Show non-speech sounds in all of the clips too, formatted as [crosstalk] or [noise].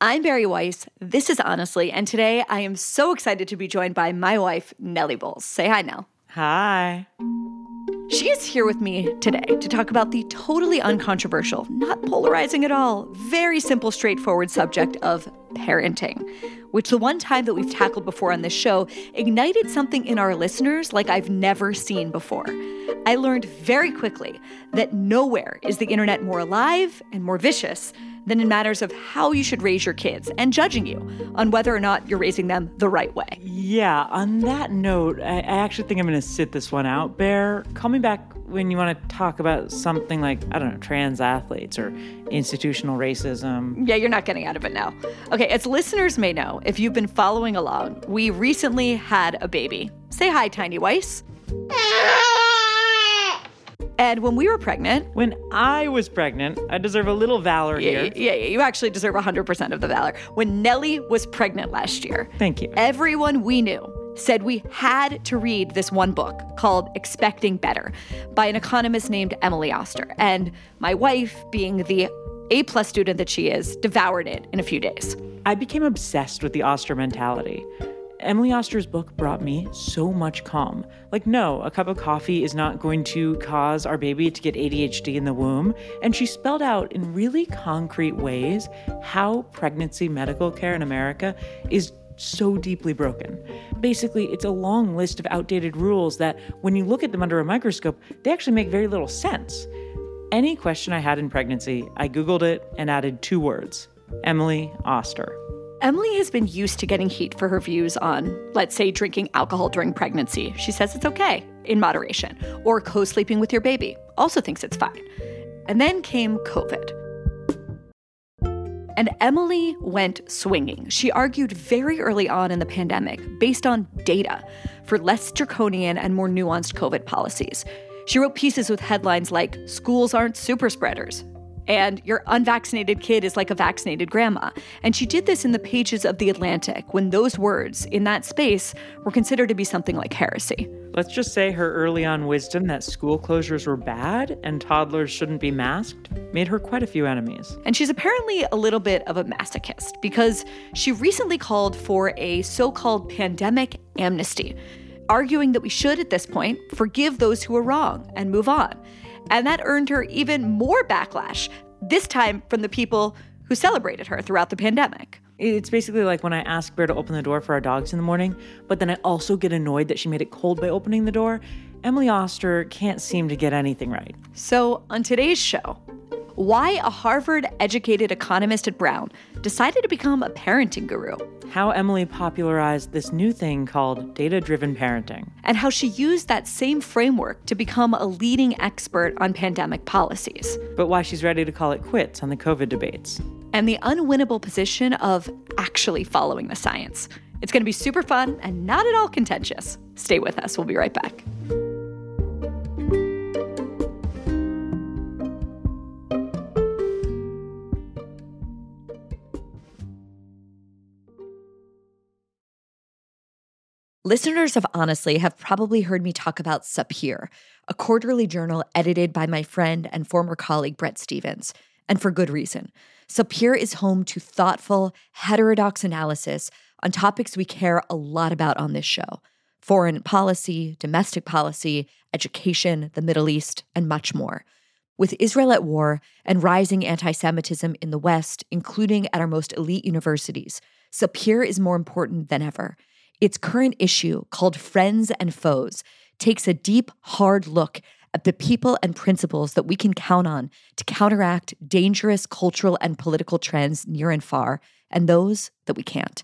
I'm Bari Weiss. This is Honestly, and today I am so excited to be joined by my wife, Nellie Bowles. Say hi, Nell. Hi. She is here with me today to talk about the totally uncontroversial, not polarizing at all, very simple, straightforward subject of parenting, which the one time that we've tackled before on this show ignited something in our listeners like I've never seen before. I learned very quickly that nowhere is the internet more alive and more vicious than in matters of how you should raise your kids and judging you on whether or not you're raising them the right way. Yeah, on that note, I, I actually think I'm going to sit this one out, Bear. Call me back when you want to talk about something like, I don't know, trans athletes or institutional racism. Yeah, you're not getting out of it now. Okay, as listeners may know, if you've been following along, we recently had a baby. Say hi, Tiny Weiss. [laughs] And when we were pregnant, When I was pregnant, I deserve a little valor yeah, here. yeah, yeah, you actually deserve 100% of the valor. When Nellie was pregnant last year, Thank you. everyone we knew said we had to read this one book called Expecting Better by an economist named Emily Oster. And my wife, being the A plus student that she is, devoured it in a few days. I became obsessed with the Oster mentality. Emily Oster's book brought me so much calm. Like, no, a cup of coffee is not going to cause our baby to get ADHD in the womb. And she spelled out in really concrete ways how pregnancy medical care in America is so deeply broken. Basically, it's a long list of outdated rules that, when you look at them under a microscope, they actually make very little sense. Any question I had in pregnancy, I Googled it and added two words Emily Oster. Emily has been used to getting heat for her views on, let's say, drinking alcohol during pregnancy. She says it's okay in moderation. Or co sleeping with your baby, also thinks it's fine. And then came COVID. And Emily went swinging. She argued very early on in the pandemic, based on data, for less draconian and more nuanced COVID policies. She wrote pieces with headlines like, Schools aren't super spreaders, and your unvaccinated kid is like a vaccinated grandma. And she did this in the pages of The Atlantic when those words in that space were considered to be something like heresy. Let's just say her early on wisdom that school closures were bad and toddlers shouldn't be masked made her quite a few enemies. And she's apparently a little bit of a masochist because she recently called for a so called pandemic amnesty, arguing that we should, at this point, forgive those who are wrong and move on. And that earned her even more backlash, this time from the people who celebrated her throughout the pandemic. It's basically like when I ask Bear to open the door for our dogs in the morning, but then I also get annoyed that she made it cold by opening the door. Emily Oster can't seem to get anything right. So, on today's show, why a Harvard educated economist at Brown decided to become a parenting guru, How Emily popularized this new thing called data driven parenting. and how she used that same framework to become a leading expert on pandemic policies, But why she's ready to call it quits on the COVID debates. and the unwinnable position of actually following the science. It's going to be super fun and not at all contentious. Stay with us, we'll be right back. Listeners of Honestly have probably heard me talk about Sapir, a quarterly journal edited by my friend and former colleague Bret Stephens, and for good reason. Sapir is home to thoughtful, heterodox analysis on topics we care a lot about on this show foreign policy, domestic policy, education, the Middle East, and much more. With Israel at war and rising anti Semitism in the West, including at our most elite universities, Sapir is more important than ever. Its current issue, called Friends and Foes, takes a deep, hard look at the people and principles that we can count on to counteract dangerous cultural and political trends near and far, and those that we can't.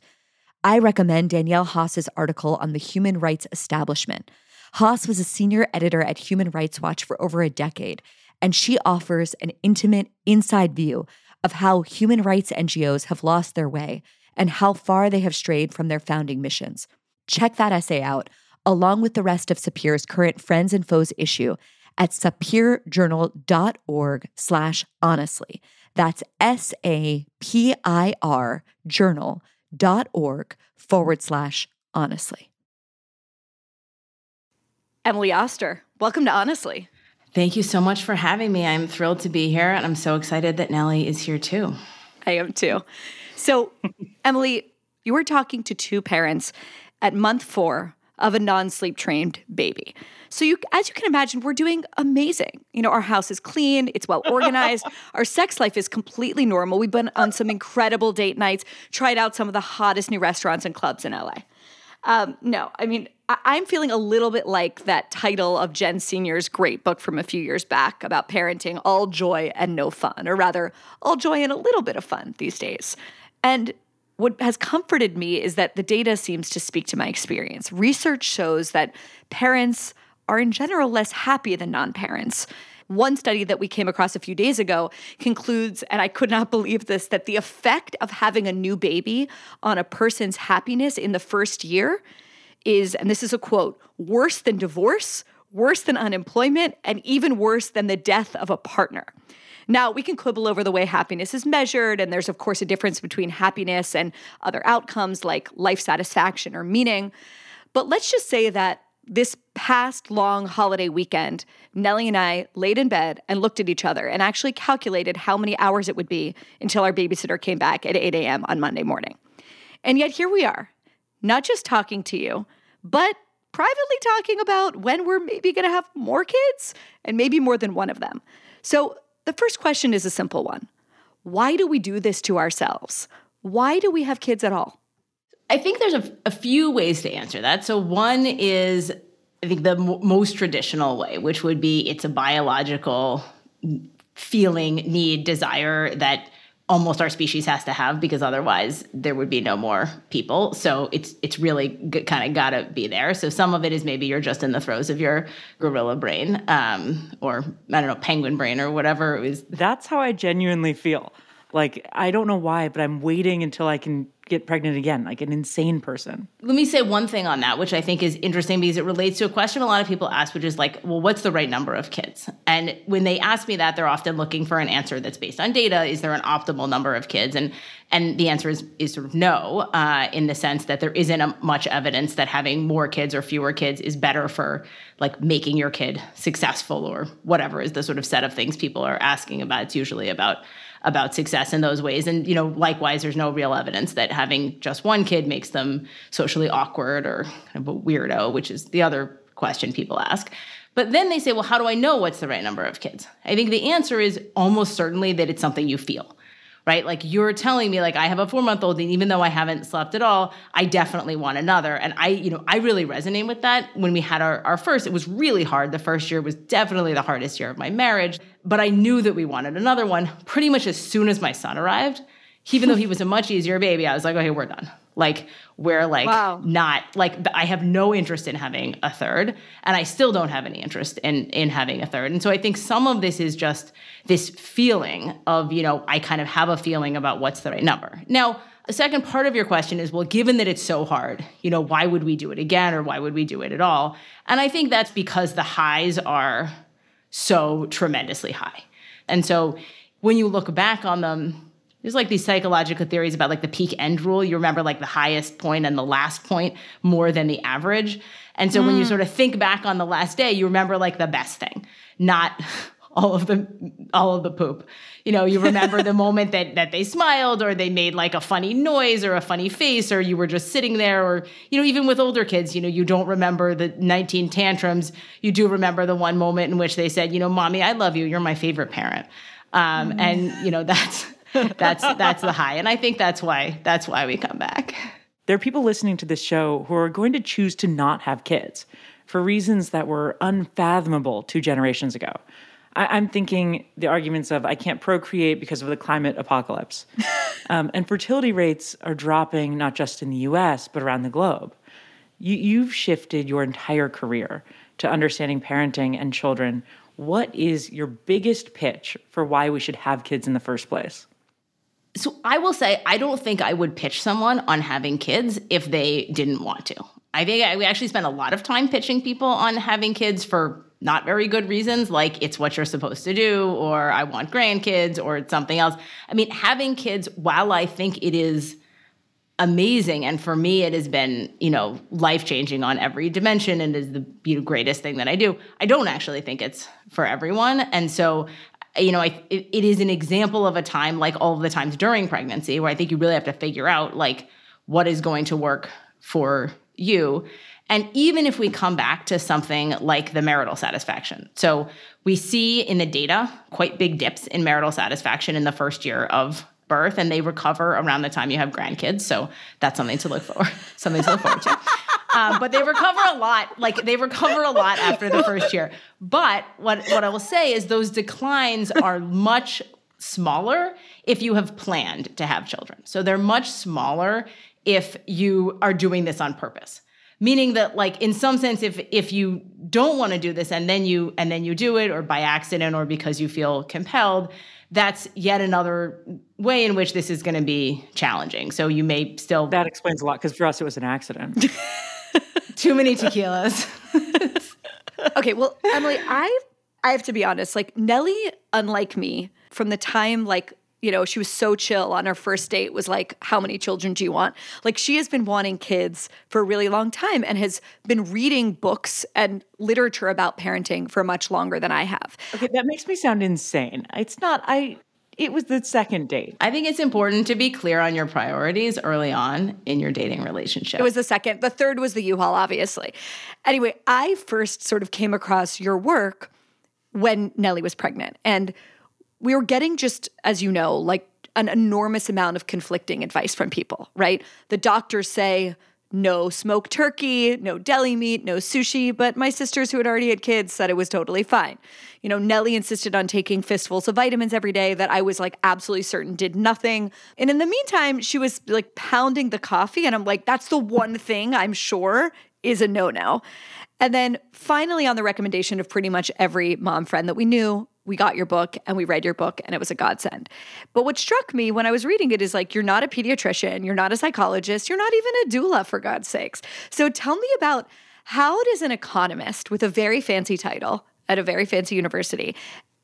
I recommend Danielle Haas's article on the human rights establishment. Haas was a senior editor at Human Rights Watch for over a decade, and she offers an intimate, inside view of how human rights NGOs have lost their way and how far they have strayed from their founding missions. Check that essay out, along with the rest of Sapir's current Friends and Foes issue at sapirjournal.org slash honestly. That's S-A-P-I-R journal.org forward slash honestly. Emily Oster, welcome to Honestly. Thank you so much for having me. I'm thrilled to be here, and I'm so excited that Nellie is here too. I am too. So, Emily, you were talking to two parents at month four of a non-sleep trained baby. So you as you can imagine, we're doing amazing. You know, our house is clean, it's well organized, [laughs] our sex life is completely normal. We've been on some incredible date nights, tried out some of the hottest new restaurants and clubs in LA. Um, no, I mean, I- am feeling a little bit like that title of Jen Senior's great book from a few years back about parenting, all joy and no fun, or rather, all joy and a little bit of fun these days. And what has comforted me is that the data seems to speak to my experience. Research shows that parents are in general less happy than non parents. One study that we came across a few days ago concludes, and I could not [laughs] believe this, that the effect of having a new baby on a person's happiness in the first year is, and this is a quote, worse than divorce, worse than unemployment, and even worse than the death of a partner. Now, we can quibble over the way happiness is measured, and there's, of course, a difference between happiness and other outcomes like life satisfaction or meaning. But let's just say that this past long holiday weekend, Nellie and I laid in bed and looked at each other and actually calculated how many hours it would be until our babysitter came back at 8 a.m. on Monday morning. And yet here we are, not just talking to you, but privately talking about when we're maybe going to have more kids and maybe more than one of them. So the first question is a simple one Why do we do this to ourselves? Why do we have kids at all? I think there's a, a few ways to answer that. So, one is, I think, the m- most traditional way, which would be it's a biological feeling, need, desire that almost our species has to have because otherwise there would be no more people. So it's it's really g- kind of got to be there. So some of it is maybe you're just in the throes of your gorilla brain, um, or I don't know, penguin brain or whatever it was. That's how I genuinely feel. Like I don't know why, but I'm waiting until I can get pregnant again, like an insane person. Let me say one thing on that, which I think is interesting because it relates to a question a lot of people ask, which is like, well, what's the right number of kids? And when they ask me that, they're often looking for an answer that's based on data. Is there an optimal number of kids? And and the answer is is sort of no, uh, in the sense that there isn't a, much evidence that having more kids or fewer kids is better for like making your kid successful or whatever is the sort of set of things people are asking about. It's usually about about success in those ways. And, you know, likewise, there's no real evidence that having just one kid makes them socially awkward or kind of a weirdo, which is the other question people ask. But then they say, well, how do I know what's the right number of kids? I think the answer is almost certainly that it's something you feel right? Like you're telling me like I have a 4-month-old and even though I haven't slept at all, I definitely want another. And I, you know, I really resonate with that. When we had our, our first, it was really hard. The first year was definitely the hardest year of my marriage, but I knew that we wanted another one pretty much as soon as my son arrived. Even though he was a much easier baby, I was like, okay, we're done. Like we're like wow. not like I have no interest in having a third, and I still don't have any interest in in having a third. And so I think some of this is just this feeling of you know I kind of have a feeling about what's the right number. Now, a second part of your question is well, given that it's so hard, you know, why would we do it again, or why would we do it at all? And I think that's because the highs are so tremendously high, and so when you look back on them there's like these psychological theories about like the peak end rule. You remember like the highest point and the last point more than the average. And so mm. when you mm. sort of think back on the last day, you remember like the best thing, not all of the all of the poop. You know, you remember the [laughs] moment that that they smiled or they made like a funny noise or a funny face or you were just sitting there or you know, even with older kids, you know, you don't remember the 19 tantrums. You do remember the one moment in which they said, you know, "Mommy, I love you. You're my favorite parent." Um, mm. and you know, that's [laughs] that's that's the high and i think that's why that's why we come back there are people listening to this show who are going to choose to not have kids for reasons that were unfathomable two generations ago I, am thinking the arguments of I can't procreate because of the climate apocalypse. [laughs] Um, and fertility rates are dropping not just in the US, but around the globe. You, you've shifted your entire career to understanding parenting and children. What is your biggest pitch for why we should have kids in the first place? So I will say, I don't think I would pitch someone on having kids if they didn't want to. I think I, we actually spend a lot of time pitching people on having kids for not very good reasons, like it's what you're supposed to do, or I want grandkids, or it's something else. I mean, having kids, while I think it is amazing, and for me, it has been, you know, life changing on every dimension and is the you know, greatest thing that I do, I don't actually think it's for everyone. And so you know, I, it, it is an example of a time like all the times during pregnancy where I think you really have to figure out like what is going to work for you. And even if we come back to something like the marital satisfaction. So we see in the data quite big dips in marital satisfaction in the first year of birth and they recover around the time you have grandkids. So that's something to look for, [laughs] something to look forward to. Um, but they recover a lot. Like they recover a lot after the first year. But what what I will say is those declines are much smaller if you have planned to have children. So they're much smaller if you are doing this on purpose meaning that like in some sense if if you don't want to do this and then you and then you do it or by accident or because you feel compelled that's yet another way in which this is going to be challenging. So you may still that explains a lot because for us it was an accident. [laughs] Too many tequilas. [laughs] Okay well emily i i have to be honest like nellie unlike me from the time like you know, she was so chill on her first date, was like, How many children do you want? Like, she has been wanting kids for a really long time and has been reading books and literature about parenting for much longer than I have. Okay, that makes me sound insane. It's not, I, it was the second date. I think it's important to be clear on your priorities early on in your dating relationship. It was the second. The third was the U-Haul, obviously. Anyway, I first sort of came across your work when Nellie was pregnant. And we were getting just, as you know, like an enormous amount of conflicting advice from people, right? The doctors say, no smoked turkey, no deli meat, no sushi, but my sisters who had already had kids said it was totally fine. You know, Nellie insisted on taking fistfuls of vitamins every day that I was like absolutely certain did nothing. And in the meantime, she was like pounding the coffee, and I'm like, that's the one thing I'm sure is a no no. And then finally, on the recommendation of pretty much every mom friend that we knew, we got your book and we read your book and it was a godsend. But what struck me when I was reading it is like, you're not a pediatrician, you're not a psychologist, you're not even a doula, for God's sakes. So tell me about how does an economist with a very fancy title at a very fancy university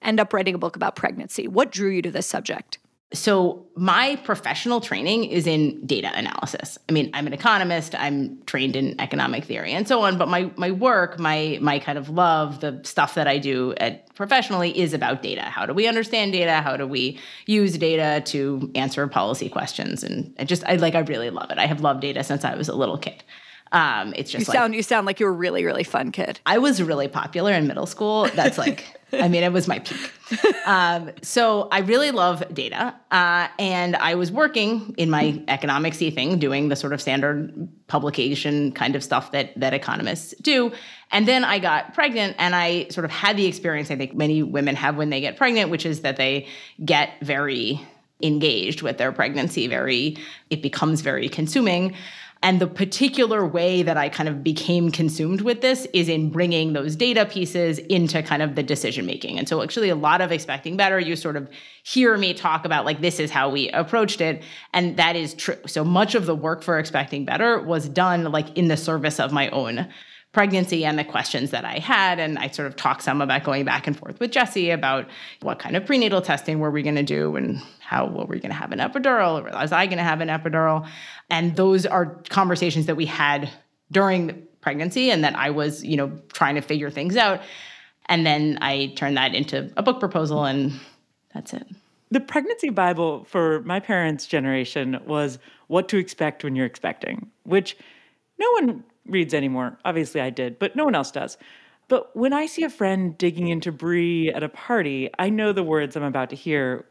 end up writing a book about pregnancy? What drew you to this subject? So, my professional training is in data analysis. I mean, I'm an economist, I'm trained in economic theory and so on, but my my work, my my kind of love, the stuff that I do at professionally is about data. How do we understand data? How do we use data to answer policy questions? And I just I like I really love it. I have loved data since I was a little kid. Um, it's just you like, sound you sound like you're a really really fun kid. I was really popular in middle school. That's like I mean, it was my peak. [laughs] Um, so I really love data, uh, and I was working in my economicsy thing, doing the sort of standard publication kind of stuff that that economists do. And then I got pregnant, and I sort of had the experience I think many women have when they get pregnant, which is that they get very engaged with their pregnancy. Very, it becomes very consuming. And the particular way that I kind of became consumed with this is in bringing those data pieces into kind of the decision making. And so, actually, a lot of expecting better, you sort of hear me talk about like, this is how we approached it. And that is true. So, much of the work for expecting better was done like in the service of my own pregnancy and the questions that I had. And I sort of talked some about going back and forth with Jesse about what kind of prenatal testing were we going to do and how were we going to have an epidural or was I going to have an epidural? And those are conversations that we had during pregnancy and that I was, you know, trying to figure things out. And then I turned that into a book proposal and that's it. The pregnancy Bible for my parents' generation was what to expect when you're expecting, which no one reads anymore. Obviously, I did, but no one else does. But when I see a friend digging into brie at a party, I know the words I'm about to hear.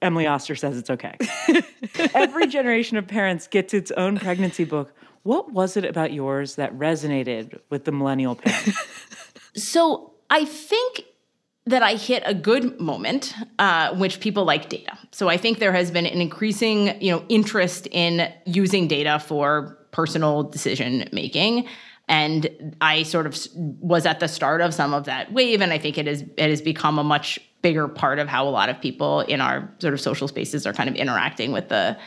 Emily Oster says it's okay. [laughs] Every generation of parents gets its own pregnancy book. What was it about yours that resonated with the millennial parent? [laughs] so I think that I hit a good moment, uh, which people like data. So I think there has been an increasing, you know, interest in using data for personal decision making. And I sort of was at the start of some of that wave, and I think it has it has become a much bigger part of how a lot of people in our sort of social spaces are kind of interacting with the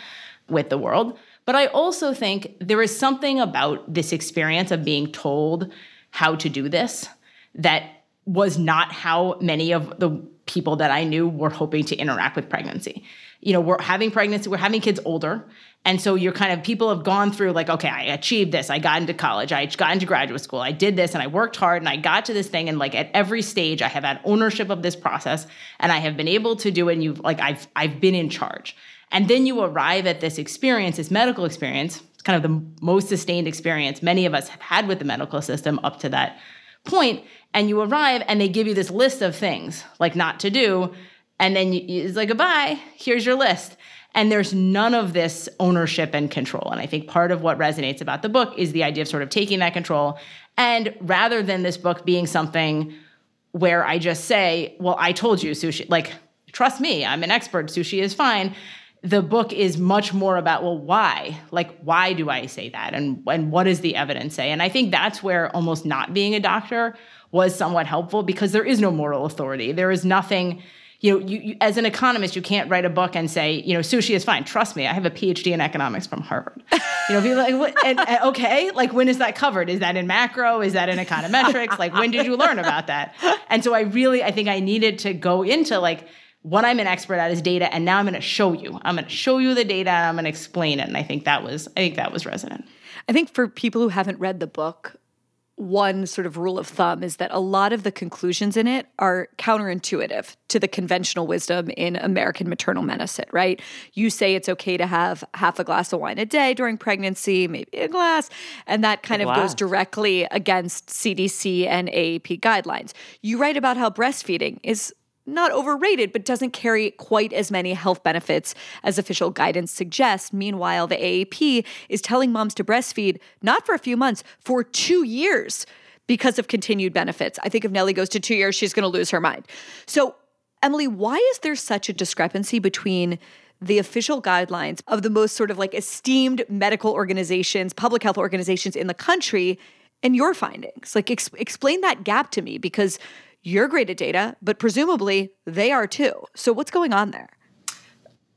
with the world. But I also think there is something about this experience of being told how to do this that was not how many of the people that I knew were hoping to interact with pregnancy. You know, we're having pregnancy, we're having kids older. And so you're kind of, people have gone through like, okay, I achieved this. I got into college. I got into graduate school. I did this and I worked hard and I got to this thing. And like at every stage, I have had ownership of this process and I have been able to do it. And you've like, I've, I've been in charge. And then you arrive at this experience, this medical experience, kind of the most sustained experience many of us have had with the medical system up to that point. And you arrive and they give you this list of things like not to do. And then you, it's like, goodbye, here's your list. And there's none of this ownership and control. And I think part of what resonates about the book is the idea of sort of taking that control. And rather than this book being something where I just say, well, I told you sushi, like, trust me, I'm an expert, sushi is fine the book is much more about well why? Like why do i say that? And and what does the evidence say? And i think that's where almost not being a doctor was somewhat helpful because there is no moral authority. There is nothing you know you, you, as an economist you can't write a book and say you know sushi is fine. Trust me i have a phd in economics from harvard. [laughs] You know people like what, and, and, okay like when is that covered? Is that in macro? Is that in econometrics? Like when did you learn about that? And so i really i think i needed to go into like what I'm an expert at is data, and now I'm going to show you. I'm going to show you the data, and I'm going to explain it. And I think that was, I think that was resonant. I think for people who haven't read the book, one sort of rule of thumb is that a lot of the conclusions in it are counterintuitive to the conventional wisdom in American maternal medicine, right? You say it's okay to have half a glass of wine a day during pregnancy, maybe a glass, and that kind of glass. goes directly against CDC and AAP guidelines. You write about how breastfeeding is not overrated, but doesn't carry quite as many health benefits as official guidance suggests. Meanwhile, the AAP is telling moms to breastfeed not for a few months, for two years because of continued benefits. I think if Nellie goes to two years, she's going to lose her mind. So, Emily, why is there such a discrepancy between the official guidelines of the most sort of like esteemed medical organizations, public health organizations in the country, and your findings? Like, ex- explain that gap to me because you're great at data, but presumably they are too. So what's going on there?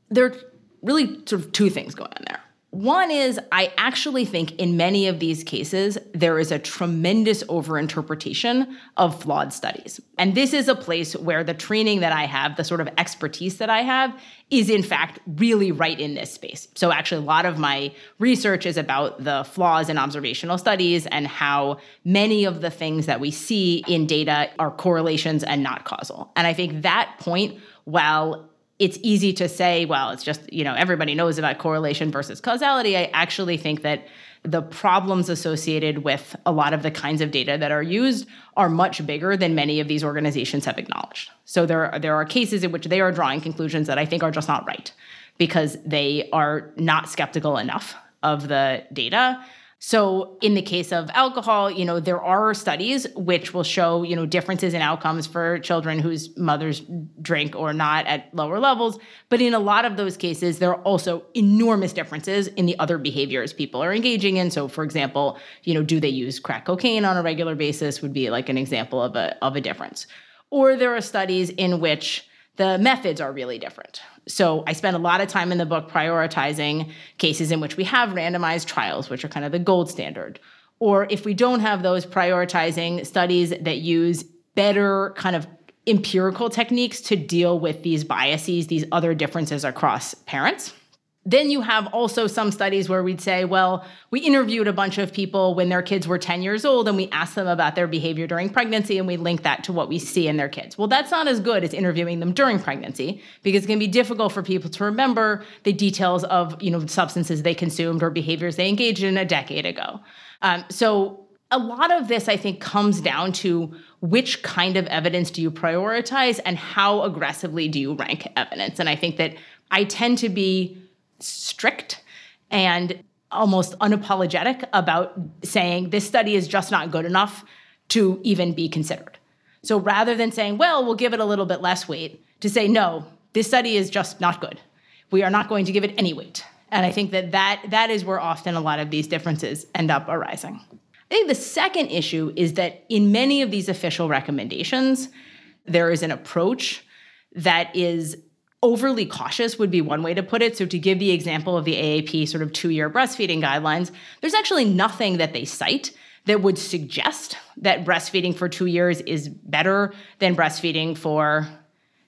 There are really sort of two things going on there. One is, I actually think in many of these cases, there is a tremendous overinterpretation of flawed studies. And this is a place where the training that I have, the sort of expertise that I have, is in fact really right in this space. So, actually, a lot of my research is about the flaws in observational studies and how many of the things that we see in data are correlations and not causal. And I think that point, while it's easy to say, well, it's just, you know, everybody knows about correlation versus causality. I actually think that the problems associated with a lot of the kinds of data that are used are much bigger than many of these organizations have acknowledged. So there are, there are cases in which they are drawing conclusions that I think are just not right because they are not skeptical enough of the data. So in the case of alcohol, you know, there are studies which will show, you know, differences in outcomes for children whose mothers drink or not at lower levels, but in a lot of those cases there are also enormous differences in the other behaviors people are engaging in. So for example, you know, do they use crack cocaine on a regular basis would be like an example of a of a difference. Or there are studies in which the methods are really different. So I spend a lot of time in the book prioritizing cases in which we have randomized trials, which are kind of the gold standard. Or if we don't have those, prioritizing studies that use better kind of empirical techniques to deal with these biases, these other differences across parents. Then you have also some studies where we'd say, well, we interviewed a bunch of people when their kids were 10 years old and we asked them about their behavior during pregnancy and we link that to what we see in their kids. Well, that's not as good as interviewing them during pregnancy because it can be difficult for people to remember the details of, you know, substances they consumed or behaviors they engaged in a decade ago. Um, so a lot of this, I think, comes down to which kind of evidence do you prioritize and how aggressively do you rank evidence. And I think that I tend to be strict and almost unapologetic about saying this study is just not good enough to even be considered. So rather than saying, well, we'll give it a little bit less weight, to say, no, this study is just not good. We are not going to give it any weight. And I think that that, that is where often a lot of these differences end up arising. I think the second issue is that in many of these official recommendations, there is an approach that is overly cautious would be one way to put it. So to give the example of the AAP sort of 2-year breastfeeding guidelines, there's actually nothing that they cite that would suggest that breastfeeding for 2 years is better than breastfeeding for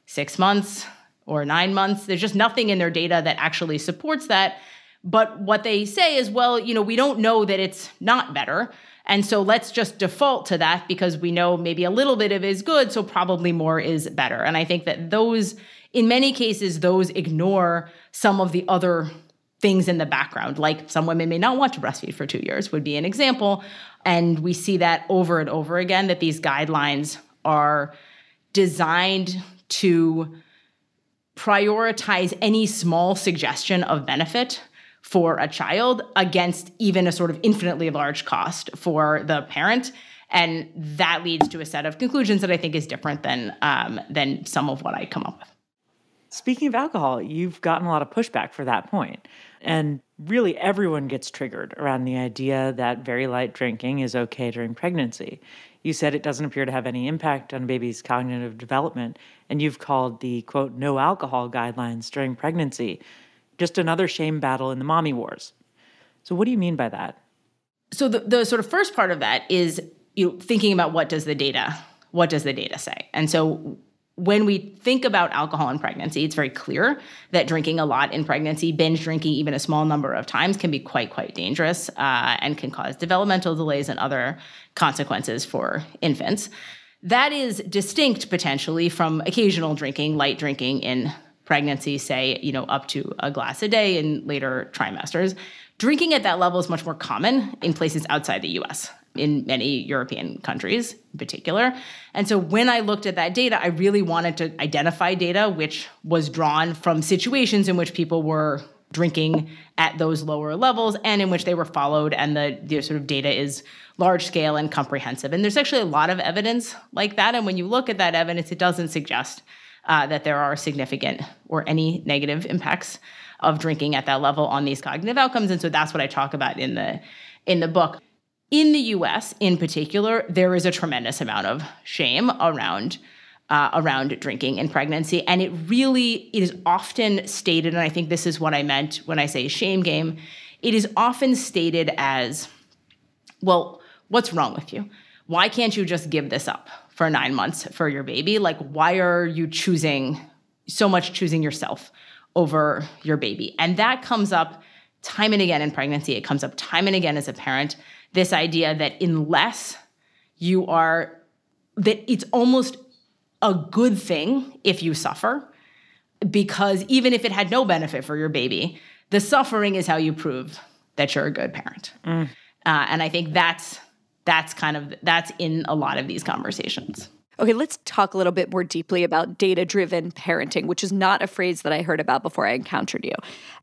6 months or 9 months. There's just nothing in their data that actually supports that. But what they say is, well, you know, we don't know that it's not better. And so let's just default to that because we know maybe a little bit of is good, so probably more is better. And I think that those, in many cases, those ignore some of the other things in the background. Like some women may not want to breastfeed for two years, would be an example. And we see that over and over again that these guidelines are designed to prioritize any small suggestion of benefit for a child against even a sort of infinitely large cost for the parent. And that leads to a set of conclusions that I think is different than um, than some of what I come up with. Speaking of alcohol, you've gotten a lot of pushback for that point. And really, everyone gets triggered around the idea that very light drinking is okay during pregnancy. You said it doesn't appear to have any impact on a baby's cognitive development, and you've called the quote, no alcohol guidelines during pregnancy just another shame battle in the mommy wars. So, what do you mean by that? So, the, the sort of first part of that is you know, thinking about what does the data what does the data say? And so when we think about alcohol in pregnancy, it's very clear that drinking a lot in pregnancy, binge drinking even a small number of times, can be quite, quite dangerous uh, and can cause developmental delays and other consequences for infants. That is distinct potentially from occasional drinking, light drinking in pregnancy, say, you know, up to a glass a day in later trimesters. Drinking at that level is much more common in places outside the US, in many European countries in particular. And so when I looked at that data, I really wanted to identify data which was drawn from situations in which people were drinking at those lower levels and in which they were followed and the, the sort of data is large scale and comprehensive. And there's actually a lot of evidence like that. And when you look at that evidence, it doesn't suggest uh, that there are significant or any negative impacts of drinking at that level on these cognitive outcomes and so that's what i talk about in the in the book in the us in particular there is a tremendous amount of shame around uh, around drinking in pregnancy and it really it is often stated and i think this is what i meant when i say shame game it is often stated as well what's wrong with you why can't you just give this up for nine months for your baby. Like, why are you choosing so much choosing yourself over your baby? And that comes up time and again in pregnancy. It comes up time and again as a parent. This idea that unless you are, that it's almost a good thing if you suffer, because even if it had no benefit for your baby, the suffering is how you prove that you're a good parent. Mm. Uh, and I think that's that's kind of that's in a lot of these conversations. Okay, let's talk a little bit more deeply about data driven parenting, which is not a phrase that I heard about before I encountered you.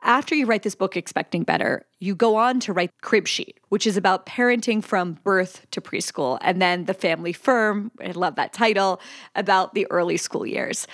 After you write this book, Expecting Better, you go on to write Cribsheet, which is about parenting from birth to preschool, and then The Family Firm, I love that title, about the early school years.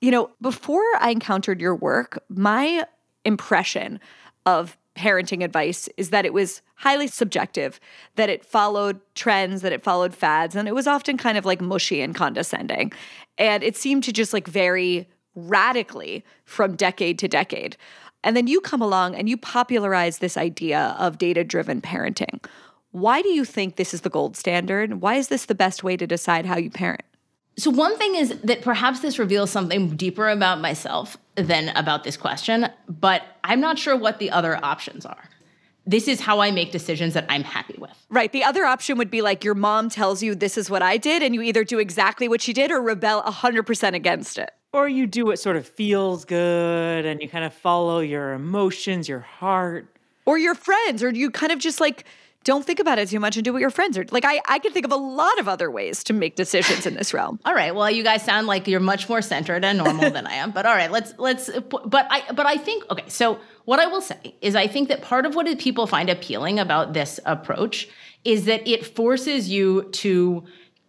You know, before I encountered your work, my impression of parenting advice is that it was highly subjective, that it followed trends, that it followed fads, and it was often kind of like mushy and condescending. And it seemed to just like vary radically from decade to decade. And then you come along and you popularize this idea of data driven parenting. Why do you think this is the gold standard? Why is this the best way to decide how you parent? So, one thing is that perhaps this reveals something deeper about myself than about this question, but I'm not sure what the other options are. This is how I make decisions that I'm happy with. Right. The other option would be like your mom tells you this is what I did, and you either do exactly what she did or rebel 100% against it. Or you do what sort of feels good and you kind of follow your emotions, your heart. Or your friends, or you kind of just like don't think about it too much and do what your friends are like I, I can think of a lot of other ways to make decisions in this realm. All right. Well you guys sound like you're much more centered and normal than i am but all right let's let's but i but i think okay so what i will say is i think that part of what people find appealing about this approach is that it forces you to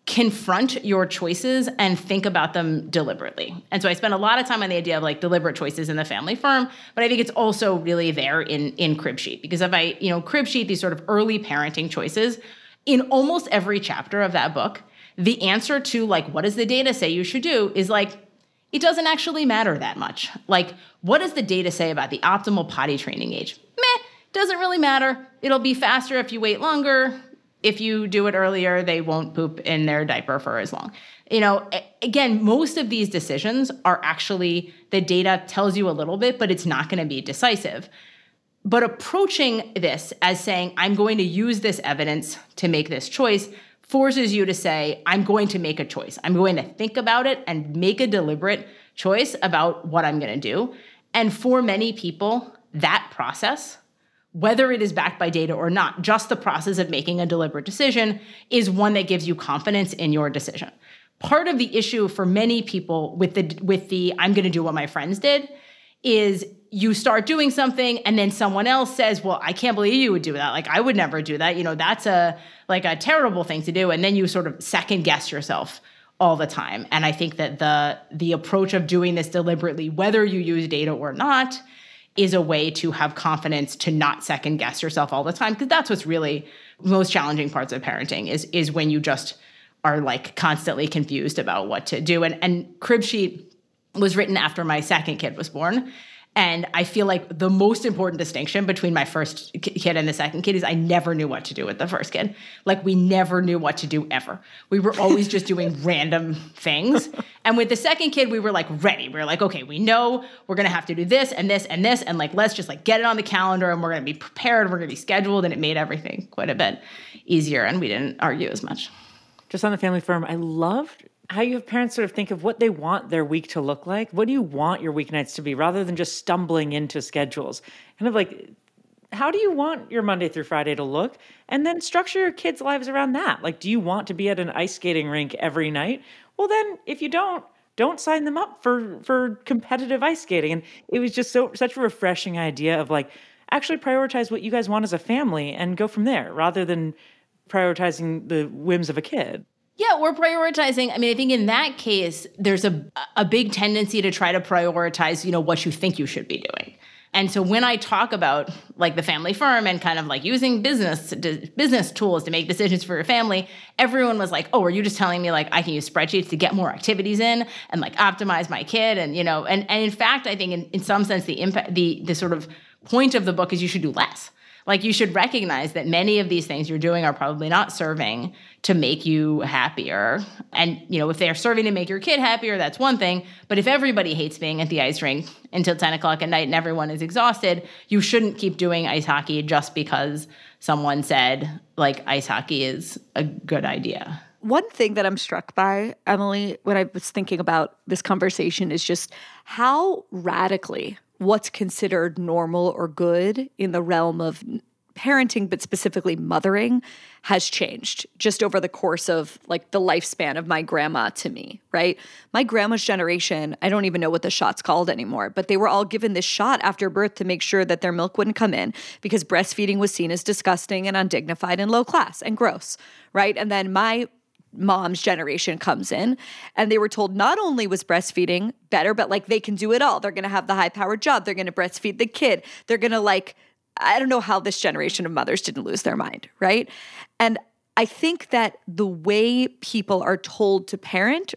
confront your choices and think about them deliberately. And so I spend a lot of time on the idea of like deliberate choices in the family firm, but I think it's also really there in in crib sheet because if I, you know, crib sheet these sort of early parenting choices in almost every chapter of that book, the answer to like what does the data say you should do is like it doesn't actually matter that much. Like what does the data say about the optimal potty training age? Meh, doesn't really matter. It'll be faster if you wait longer. If you do it earlier, they won't poop in their diaper for as long. You know, again, most of these decisions are actually the data tells you a little bit, but it's not going to be decisive. But approaching this as saying, I'm going to use this evidence to make this choice forces you to say, I'm going to make a choice. I'm going to think about it and make a deliberate choice about what I'm going to do. And for many people, that process, whether it is backed by data or not, just the process of making a deliberate decision is one that gives you confidence in your decision. Part of the issue for many people with the with the I'm going to do what my friends did is you start doing something and then someone else says, "Well, I can't believe you would do that. Like I would never do that. You know, that's a like a terrible thing to do." And then you sort of second guess yourself all the time. And I think that the the approach of doing this deliberately whether you use data or not is a way to have confidence to not second guess yourself all the time because that's what's really most challenging parts of parenting is is when you just are like constantly confused about what to do. And and crib sheet was written after my second kid was born and I feel like the most important distinction between my first kid and the second kid is I never knew what to do with the first kid. Like we never knew what to do ever. We were always just doing [laughs] random things. And with the second kid, we were like ready. We were like, okay, we know we're gonna have to do this and this and this, and like let's just like get it on the calendar and we're gonna be prepared, we're gonna be scheduled, and it made everything quite a bit easier and we didn't argue as much. Just on the family firm, I loved how you have parents sort of think of what they want their week to look like. What do you want your weeknights to be rather than just stumbling into schedules? Kind of like, how do you want your Monday through Friday to look? And then structure your kids' lives around that. Like, do you want to be at an ice skating rink every night? Well, then, if you don't, don't sign them up for for competitive ice skating. And it was just so such a refreshing idea of like actually prioritize what you guys want as a family and go from there rather than prioritizing the whims of a kid. Yeah, we're prioritizing. I mean, I think in that case, there's a a big tendency to try to prioritize, you know, what you think you should be doing. And so when I talk about like the family firm and kind of like using business to, business tools to make decisions for your family, everyone was like, "Oh, are you just telling me like I can use spreadsheets to get more activities in and like optimize my kid?" And you know, and and in fact, I think in, in some sense the impact the the sort of point of the book is you should do less. Like you should recognize that many of these things you're doing are probably not serving to make you happier. And you know, if they're serving to make your kid happier, that's one thing. But if everybody hates being at the ice rink until 10 o'clock at night and everyone is exhausted, you shouldn't keep doing ice hockey just because someone said like ice hockey is a good idea. One thing that I'm struck by, Emily, when I was thinking about this conversation is just how radically what's considered normal or good in the realm of parenting, but specifically mothering, has changed just over the course of like the lifespan of my grandma to me, right? My grandma's generation, I don't even know what the shot's called anymore, but they were all given this shot after birth to make sure that their milk wouldn't come in because breastfeeding was seen as disgusting and undignified and low class and gross, right? And then my mom's generation comes in and they were told not only was breastfeeding better but like they can do it all. They're going to have the high powered job. They're going to breastfeed the kid. They're going to like i don't know how this generation of mothers didn't lose their mind right? And i think that the way people are told to parent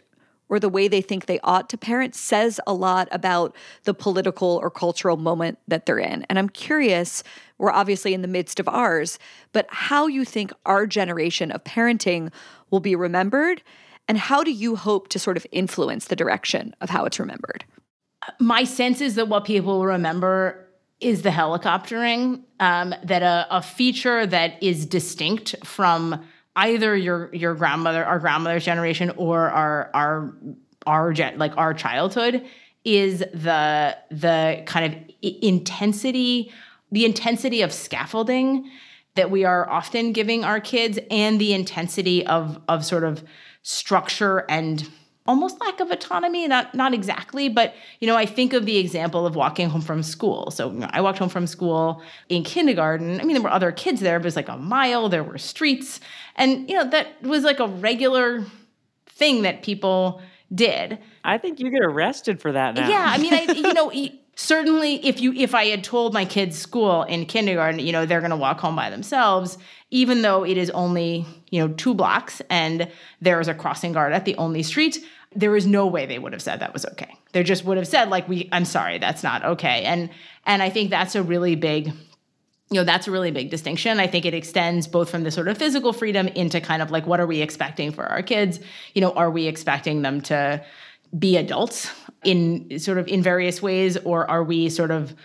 or the way they think they ought to parent says a lot about the political or cultural moment that they're in. And I'm curious, we're obviously in the midst of ours, but how you think our generation of parenting will be remembered and how do you hope to sort of influence the direction of how it's remembered? My sense is that what people will remember is the helicoptering, um, that a, a feature that is distinct from either your your grandmother, our grandmother's generation, or our our our gen, like our childhood is the the kind of intensity, the intensity of scaffolding that we are often giving our kids, and the intensity of of sort of structure and almost lack of autonomy not not exactly but you know i think of the example of walking home from school. So you know, i walked home from school in kindergarten. I mean there were other kids there but it was like a mile there were streets. And you know that was like a regular thing that people did. I think you get arrested for that now. Yeah i mean I, [laughs] you know certainly if you if i had told my kids school in kindergarten you know they're going to walk home by themselves even though it is only you know two blocks and there's a crossing guard at the only street there is no way they would have said that was okay. They just would have said like we i'm sorry that's not okay. And and i think that's a really big you know that's a really big distinction. I think it extends both from the sort of physical freedom into kind of like what are we expecting for our kids? You know are we expecting them to be adults in sort of in various ways, or are we sort of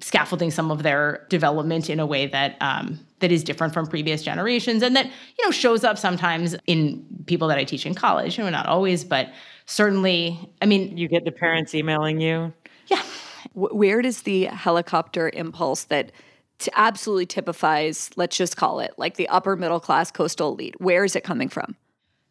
scaffolding some of their development in a way that um, that is different from previous generations, and that you know shows up sometimes in people that I teach in college. You know, not always, but certainly. I mean, you get the parents emailing you. Yeah. Where does the helicopter impulse that t- absolutely typifies, let's just call it, like the upper middle class coastal elite? Where is it coming from?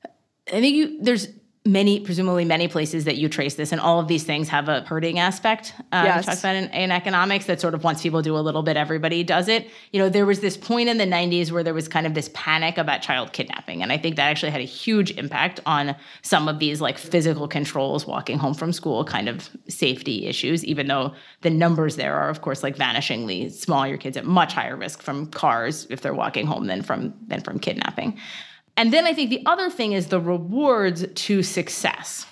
I think you, there's many, presumably many places that you trace this, and all of these things have a herding aspect. Um, yes. Talked about in, in, economics that sort of once people do a little bit, everybody does it. You know, there was this point in the '90s where there was kind of this panic about child kidnapping, and I think that actually had a huge impact on some of these like physical controls, walking home from school, kind of safety issues. Even though the numbers there are, of course, like vanishingly small, your kids at much higher risk from cars if they're walking home than from than from kidnapping. And then I think the other thing is the rewards to success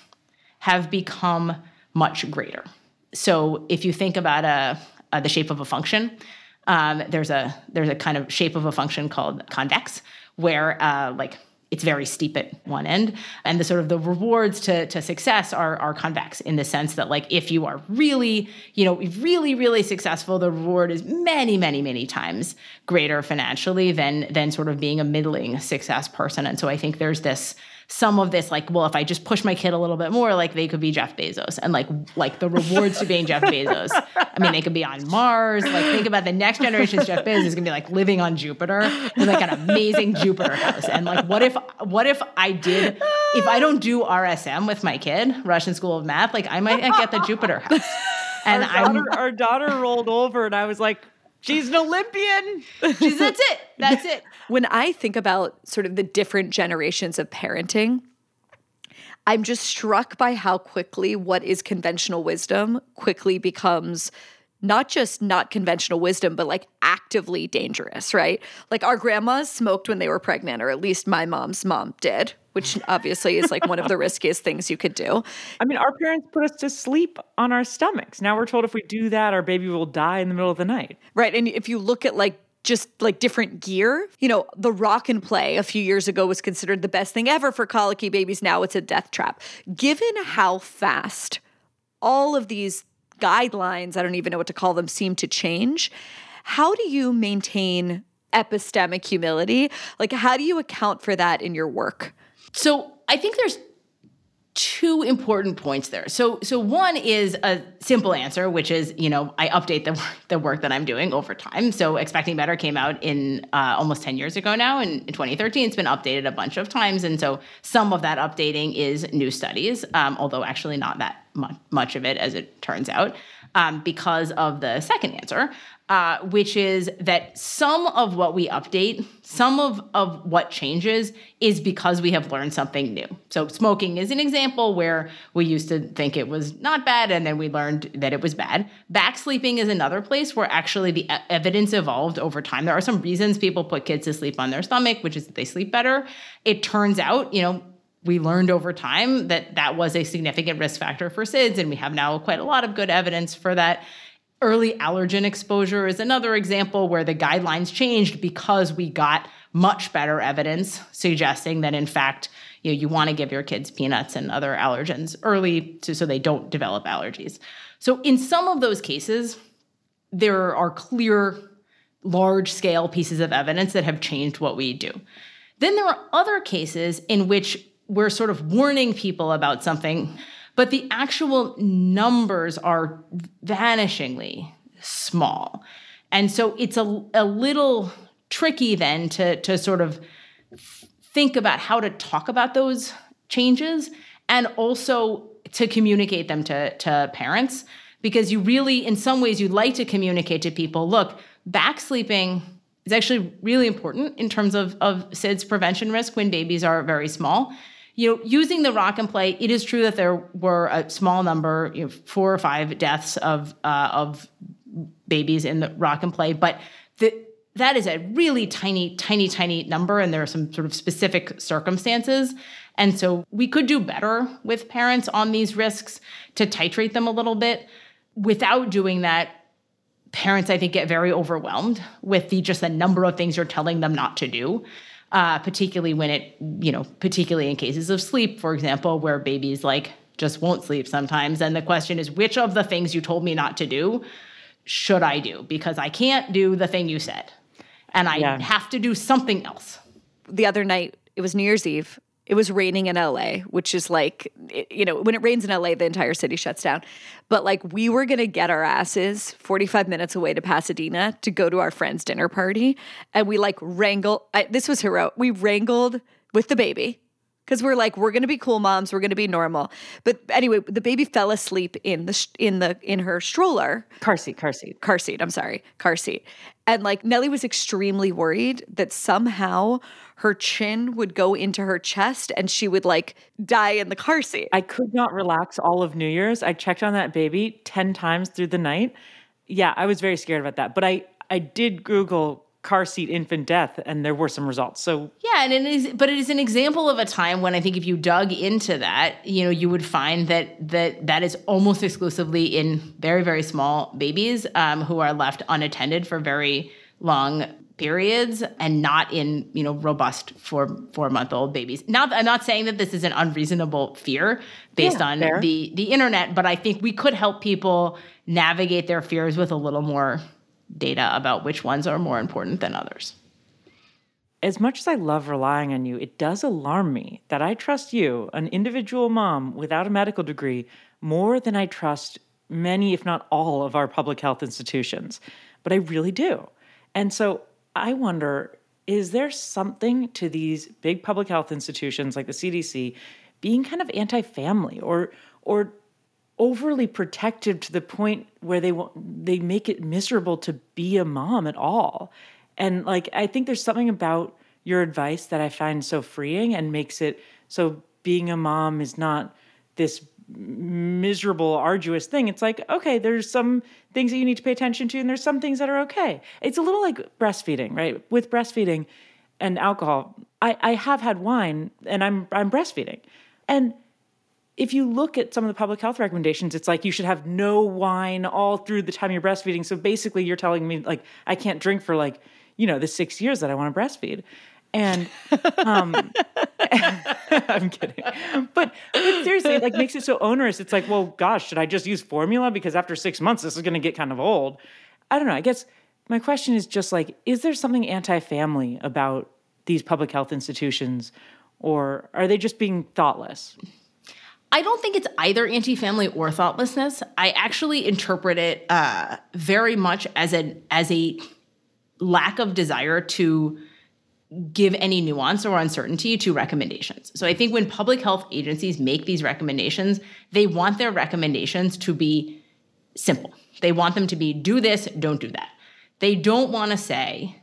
have become much greater. So if you think about a, a the shape of a function, um, there's a there's a kind of shape of a function called convex, where uh, like it's very steep at one end. And the sort of the rewards to, to success are, are convex in the sense that like if you are really you know really really successful the reward is many many many times greater financially than than sort of being a middling success person. And so i think there's this some of this like well if i just push my kid a little bit more like they could be jeff bezos. And like like the rewards to being jeff [laughs] bezos. I mean they could be on mars. Like think about the next generation's jeff bezos is going to be like living on jupiter in like an amazing jupiter house. And like what if what if i did if i don't do rsm with my kid russian school of math like i might get the jupiter house. And our daughter, our daughter rolled over and i was like She's an Olympian. She's, that's it. That's it. [laughs] When I think about sort of the different generations of parenting, I'm just struck by how quickly what is conventional wisdom quickly becomes not just not conventional wisdom, but like actively dangerous, right? Like our grandmas smoked when they were pregnant, or at least my mom's mom did, which obviously is like one of the [laughs] riskiest things you could do. I mean, our parents put us to sleep on our stomachs. Now we're told if we do that, our baby will die in the middle of the night. Right. And if you look at like just like different gear. You know, the rock and play a few years ago was considered the best thing ever for colicky babies. Now it's a death trap. Given how fast all of these guidelines, I don't even know what to call them, seem to change. How do you maintain epistemic humility? Like, how do you account for that in your work? So, I think there's two important points there. So so one is a simple answer which is, you know, I update the the work that I'm doing over time. So Expecting Better came out in uh, almost 10 years ago now in, in, 2013 it's been updated a bunch of times and so some of that updating is new studies, um, although actually not that much, much of it as it turns out. Um, because of the second answer, uh, which is that some of what we update, some of, of what changes is because we have learned something new. So, smoking is an example where we used to think it was not bad and then we learned that it was bad. Back sleeping is another place where actually the evidence evolved over time. There are some reasons people put kids to sleep on their stomach, which is that they sleep better. It turns out, you know, we learned over time that that was a significant risk factor for SIDS, and we have now quite a lot of good evidence for that. Early allergen exposure is another example where the guidelines changed because we got much better evidence suggesting that in fact you know you want to give your kids peanuts and other allergens early to, so they don't develop allergies. So in some of those cases there are clear large scale pieces of evidence that have changed what we do. Then there are other cases in which we're sort of warning people about something but the actual numbers are vanishingly small. And so it's a, a little tricky then to, to sort of think about how to talk about those changes and also to communicate them to, to parents because you really in some ways you'd like to communicate to people look back sleeping is actually really important in terms of, of sids prevention risk when babies are very small you know, using the rock and play, it is true that there were a small number, you know, four or five deaths of uh, of babies in the rock and play, but the, that is a really tiny, tiny, tiny number, and there are some sort of specific circumstances. And so we could do better with parents on these risks to titrate them a little bit. Without doing that, parents, I think, get very overwhelmed with the just the number of things you're telling them not to do. Uh, particularly when it, you know, particularly in cases of sleep, for example, where babies like just won't sleep sometimes. And the question is, which of the things you told me not to do should I do? Because I can't do the thing you said, and I yeah. have to do something else. The other night, it was New Year's Eve. It was raining in LA, which is like, you know, when it rains in LA, the entire city shuts down. But like, we were going to get our asses 45 minutes away to Pasadena to go to our friend's dinner party. And we like wrangled, I, this was hero. We wrangled with the baby because we're like we're gonna be cool moms we're gonna be normal but anyway the baby fell asleep in the in the in her stroller car seat car seat car seat i'm sorry car seat and like nellie was extremely worried that somehow her chin would go into her chest and she would like die in the car seat. I could not relax all of New Year's. I checked on that baby 10 times through the night. Yeah, I was very scared about that. But I I did Google car seat infant death and there were some results so yeah and it is but it is an example of a time when i think if you dug into that you know you would find that that that is almost exclusively in very very small babies um, who are left unattended for very long periods and not in you know robust four four month old babies now i'm not saying that this is an unreasonable fear based yeah, on fair. the the internet but i think we could help people navigate their fears with a little more data about which ones are more important than others as much as I love relying on you, it does alarm me that I trust you, an individual mom without a medical degree, more than I trust many, if not all, of our public health institutions. But I really do. And so I wonder is there something to these big public health institutions like the CDC being kind of anti-family or or overly protective to the point where they they make it miserable to be a mom at all. And like I think there's something about your advice that I find so freeing and makes it so being a mom is not this miserable, arduous thing. It's like, okay, there's some things that you need to pay attention to, and there's some things that are okay. It's a little like breastfeeding, right? With breastfeeding and alcohol, I, I have had wine and I'm I'm breastfeeding. And if you look at some of the public health recommendations, it's like you should have no wine all through the time you're breastfeeding. So basically you're telling me like I can't drink for like, you know, the six years that I want to breastfeed. And um, [laughs] I'm kidding. But, but seriously, it like makes it so onerous. It's like, well, gosh, should I just use formula? Because after six months, this is going to get kind of old. I don't know. I guess my question is just like, is there something anti-family about these public health institutions, or are they just being thoughtless? I don't think it's either anti-family or thoughtlessness. I actually interpret it uh, very much as an as a lack of desire to give any nuance or uncertainty to recommendations. So I think when public health agencies make these recommendations, they want their recommendations to be simple. They want them to be do this, don't do that. They don't want to say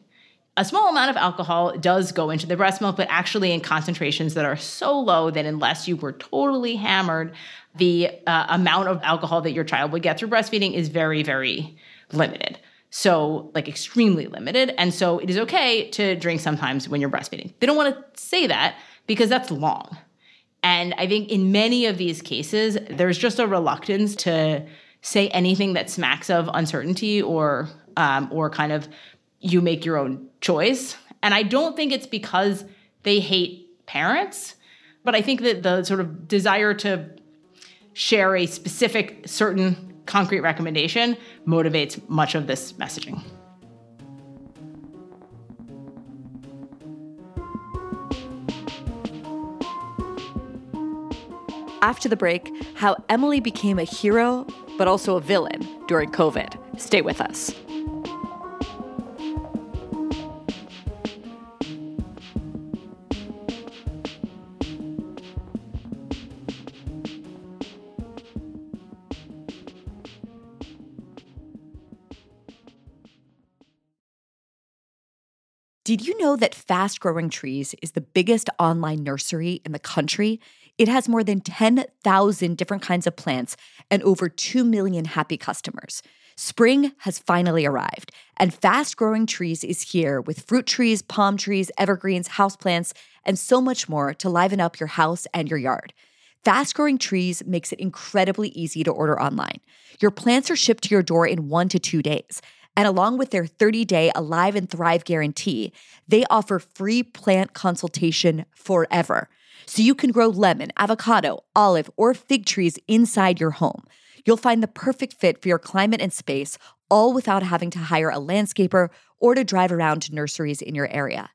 a small amount of alcohol does go into the breast milk, but actually in concentrations that are so low that unless you were totally hammered, the uh, amount of alcohol that your child would get through breastfeeding is very, very limited. So, like, extremely limited. And so, it is okay to drink sometimes when you're breastfeeding. They don't want to say that because that's long. And I think in many of these cases, there's just a reluctance to say anything that smacks of uncertainty or um, or kind of you make your own choice. And I don't think it's because they hate parents, but I think that the sort of desire to share a specific certain concrete recommendation motivates much of this messaging. After the break, how Emily became a hero, but also a villain during COVID. Stay with us. Did you know that Fast Growing Trees is the biggest online nursery in the country? It has more than 10,000 different kinds of plants and over 2 million happy customers. Spring has finally arrived, and Fast Growing Trees is here with fruit trees, palm trees, evergreens, houseplants, and so much more to liven up your house and your yard. Fast Growing Trees makes it incredibly easy to order online. Your plants are shipped to your door in one to two days. And along with their 30 day Alive and Thrive guarantee, they offer free plant consultation forever. So you can grow lemon, avocado, olive, or fig trees inside your home. You'll find the perfect fit for your climate and space, all without having to hire a landscaper or to drive around to nurseries in your area.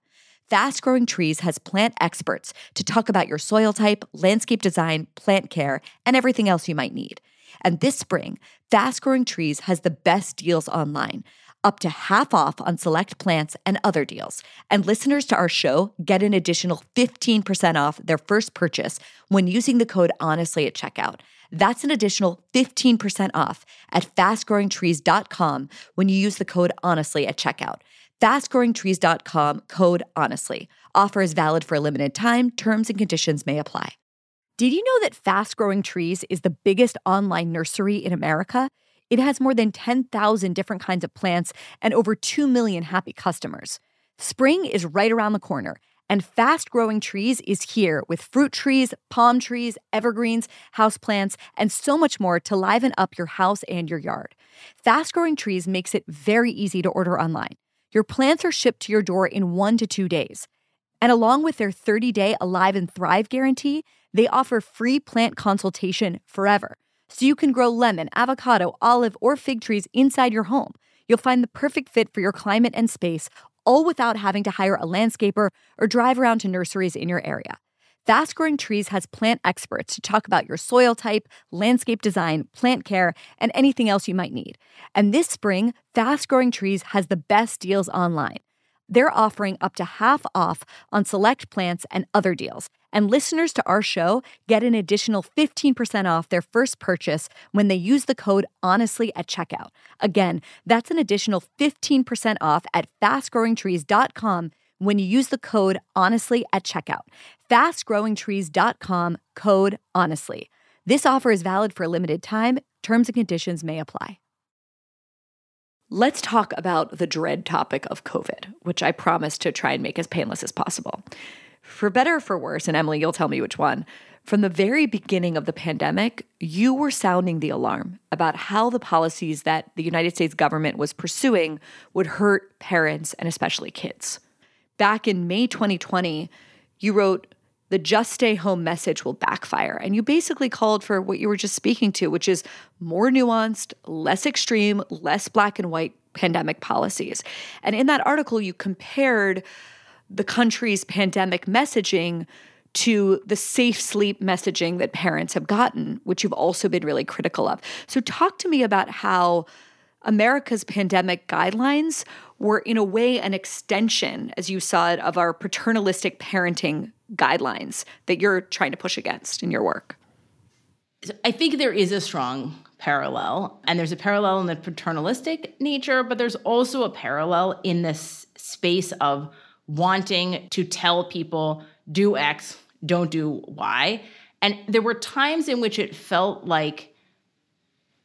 Fast Growing Trees has plant experts to talk about your soil type, landscape design, plant care, and everything else you might need. And this spring, Fast Growing Trees has the best deals online, up to half off on select plants and other deals. And listeners to our show get an additional 15% off their first purchase when using the code HONESTLY at checkout. That's an additional 15% off at fastgrowingtrees.com when you use the code HONESTLY at checkout. Fastgrowingtrees.com code HONESTLY. Offer is valid for a limited time. Terms and conditions may apply. Did you know that Fast Growing Trees is the biggest online nursery in America? It has more than 10,000 different kinds of plants and over 2 million happy customers. Spring is right around the corner, and Fast Growing Trees is here with fruit trees, palm trees, evergreens, houseplants, and so much more to liven up your house and your yard. Fast Growing Trees makes it very easy to order online. Your plants are shipped to your door in one to two days. And along with their 30 day Alive and Thrive guarantee, they offer free plant consultation forever. So you can grow lemon, avocado, olive, or fig trees inside your home. You'll find the perfect fit for your climate and space, all without having to hire a landscaper or drive around to nurseries in your area. Fast Growing Trees has plant experts to talk about your soil type, landscape design, plant care, and anything else you might need. And this spring, Fast Growing Trees has the best deals online. They're offering up to half off on select plants and other deals. And listeners to our show get an additional 15% off their first purchase when they use the code HONESTLY at checkout. Again, that's an additional 15% off at fastgrowingtrees.com when you use the code HONESTLY at checkout. Fastgrowingtrees.com code HONESTLY. This offer is valid for a limited time. Terms and conditions may apply. Let's talk about the dread topic of COVID, which I promise to try and make as painless as possible. For better or for worse, and Emily, you'll tell me which one, from the very beginning of the pandemic, you were sounding the alarm about how the policies that the United States government was pursuing would hurt parents and especially kids. Back in May 2020, you wrote, the just stay home message will backfire. And you basically called for what you were just speaking to, which is more nuanced, less extreme, less black and white pandemic policies. And in that article, you compared the country's pandemic messaging to the safe sleep messaging that parents have gotten, which you've also been really critical of. So, talk to me about how America's pandemic guidelines were, in a way, an extension, as you saw it, of our paternalistic parenting guidelines that you're trying to push against in your work. I think there is a strong parallel, and there's a parallel in the paternalistic nature, but there's also a parallel in this space of wanting to tell people, do X, don't do Y. And there were times in which it felt like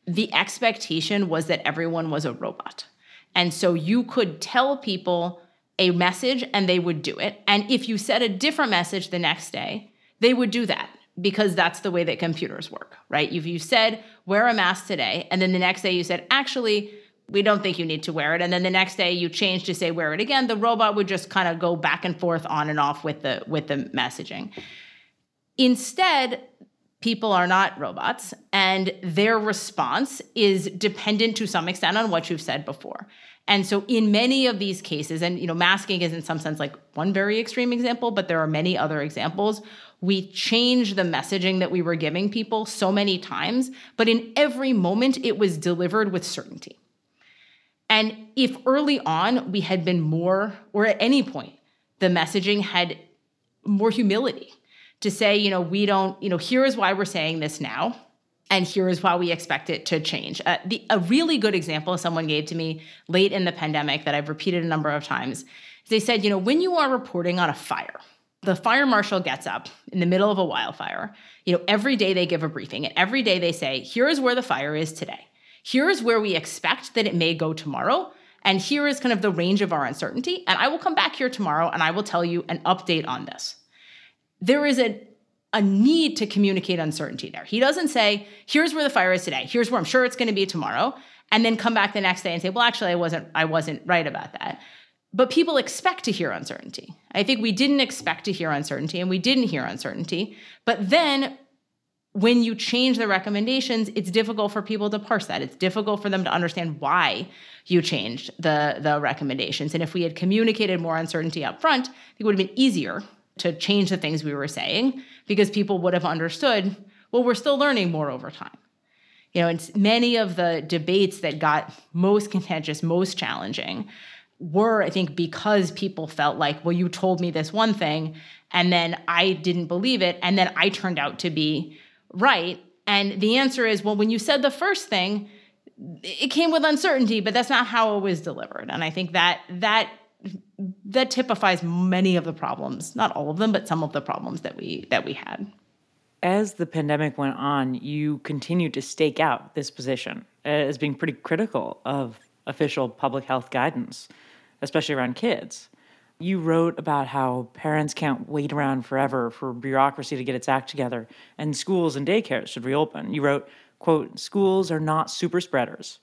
the expectation was that everyone was a robot. And so you could tell people a message and they would do it. And if you said a different message the next day, they would do that because that's the way that computers work, right? If you said, wear a mask today, and then the next day you said, actually, we don't think you need to wear it. And then the next day you change to say wear it again, the robot would just kind of go back and forth on and off with the with the messaging. Instead, people are not robots and their response is dependent to some extent on what you've said before. And so in many of these cases and you know masking is in some sense like one very extreme example, but there are many other examples. We changed the messaging that we were giving people so many times, but in every moment it was delivered with certainty. And if early on we had been more or at any point the messaging had more humility to say, you know, we don't, you know, here is why we're saying this now. And here is why we expect it to change. Uh, the, a really good example someone gave to me late in the pandemic that I've repeated a number of times They said, you know, when you are reporting on a fire, the fire marshal gets up in the middle of a wildfire. You know, every day they give a briefing, and every day they say, here is where the fire is today. Here is where we expect that it may go tomorrow. And here is kind of the range of our uncertainty. And I will come back here tomorrow and I will tell you an update on this. There is a, a need to communicate uncertainty there. He doesn't say, here's where the fire is today, here's where I'm sure it's going to be tomorrow, and then come back the next day and say, well, actually, I wasn't, I wasn't right about that. But people expect to hear uncertainty. I think we didn't expect to hear uncertainty and we didn't hear uncertainty. But then when you change the recommendations, it's difficult for people to parse that. It's difficult for them to understand why you changed the, the recommendations. And if we had communicated more uncertainty up front, it would have been easier to change the things we were saying because people would have understood, well, we're still learning more over time. You know, and many of the debates that got most contentious, most challenging were, I think, because people felt like, well, you told me this one thing, and then I didn't believe it, and then I turned out to be right? And the answer is well, when you said the first thing, it came with uncertainty, but that's not how it was delivered. And I think that that that typifies many of the problems, not all of them, but some of the problems that we that we had. As the pandemic went on, you continued to stake out this position uh, as being pretty critical of official public health guidance, especially around kids you wrote about how parents can't wait around forever for bureaucracy to get its act together and schools and daycares should reopen. You wrote, quote, schools are not super spreaders.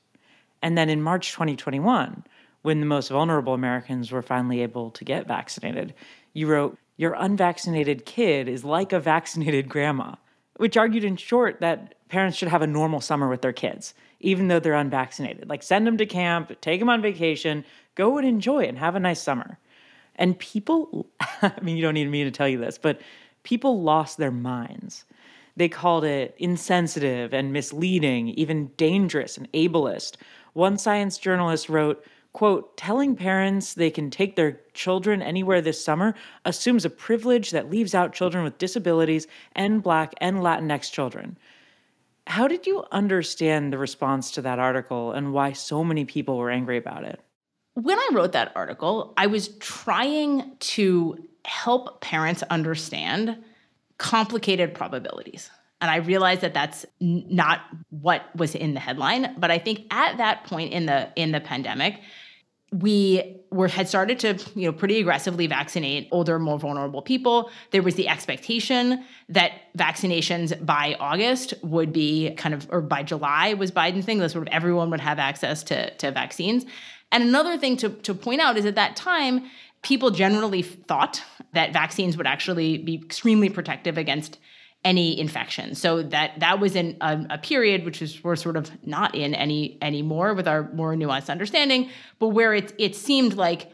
And then in March 2021, when the most vulnerable Americans were finally able to get vaccinated, you wrote, Your unvaccinated kid is like a vaccinated grandma, which argued in short that parents should have a normal summer with their kids, even though they're unvaccinated. Like send them to camp, take them on vacation, go and enjoy it and have a nice summer. And people, [laughs] I mean, you don't need me to tell you this, but people lost their minds. They called it insensitive and misleading, even dangerous and ableist. One science journalist wrote, quote, telling parents they can take their children anywhere this summer assumes a privilege that leaves out children with disabilities and Black and Latinx children. How did you understand the response to that article and why so many people were angry about it? When I wrote that article, I was trying to help parents understand complicated probabilities. And I realized that that's not what was in the headline, but I think at that point in the in the pandemic, we were had started to you know pretty aggressively vaccinate older more vulnerable people. There was the expectation that vaccinations by august would be kind of or by july was biden's thing. That sort of everyone would have access to, to vaccines and another thing to, to point out is at that time, people generally thought that vaccines would actually be extremely protective against any infection. So that that was in a, a, period which is we're sort of not in any anymore with our more nuanced understanding, but where it it seemed like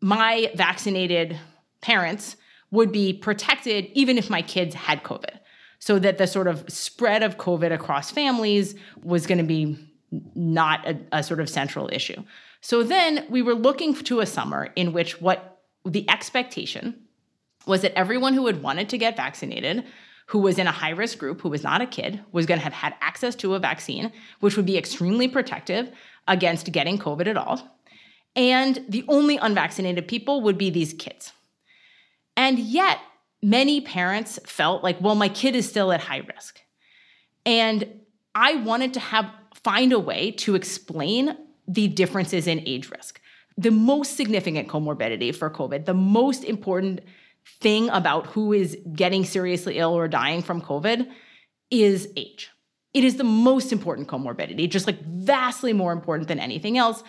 my vaccinated parents would be protected even if my kids had COVID. So that the sort of spread of COVID across families was going to be not a, a sort of central issue. So then we were looking to a summer in which what the expectation was that everyone who had wanted to get vaccinated, who was in a high risk group, who was not a kid, was going to have had access to a vaccine, which would be extremely protective against getting COVID at all. And the only unvaccinated people would be these kids. And yet, many parents felt like, well, my kid is still at high risk. And I wanted to have find a way to explain the differences in age risk. The most significant comorbidity for COVID, the most important thing about who is getting seriously ill or dying from COVID is age. It is the most important comorbidity, just like vastly more important than anything else.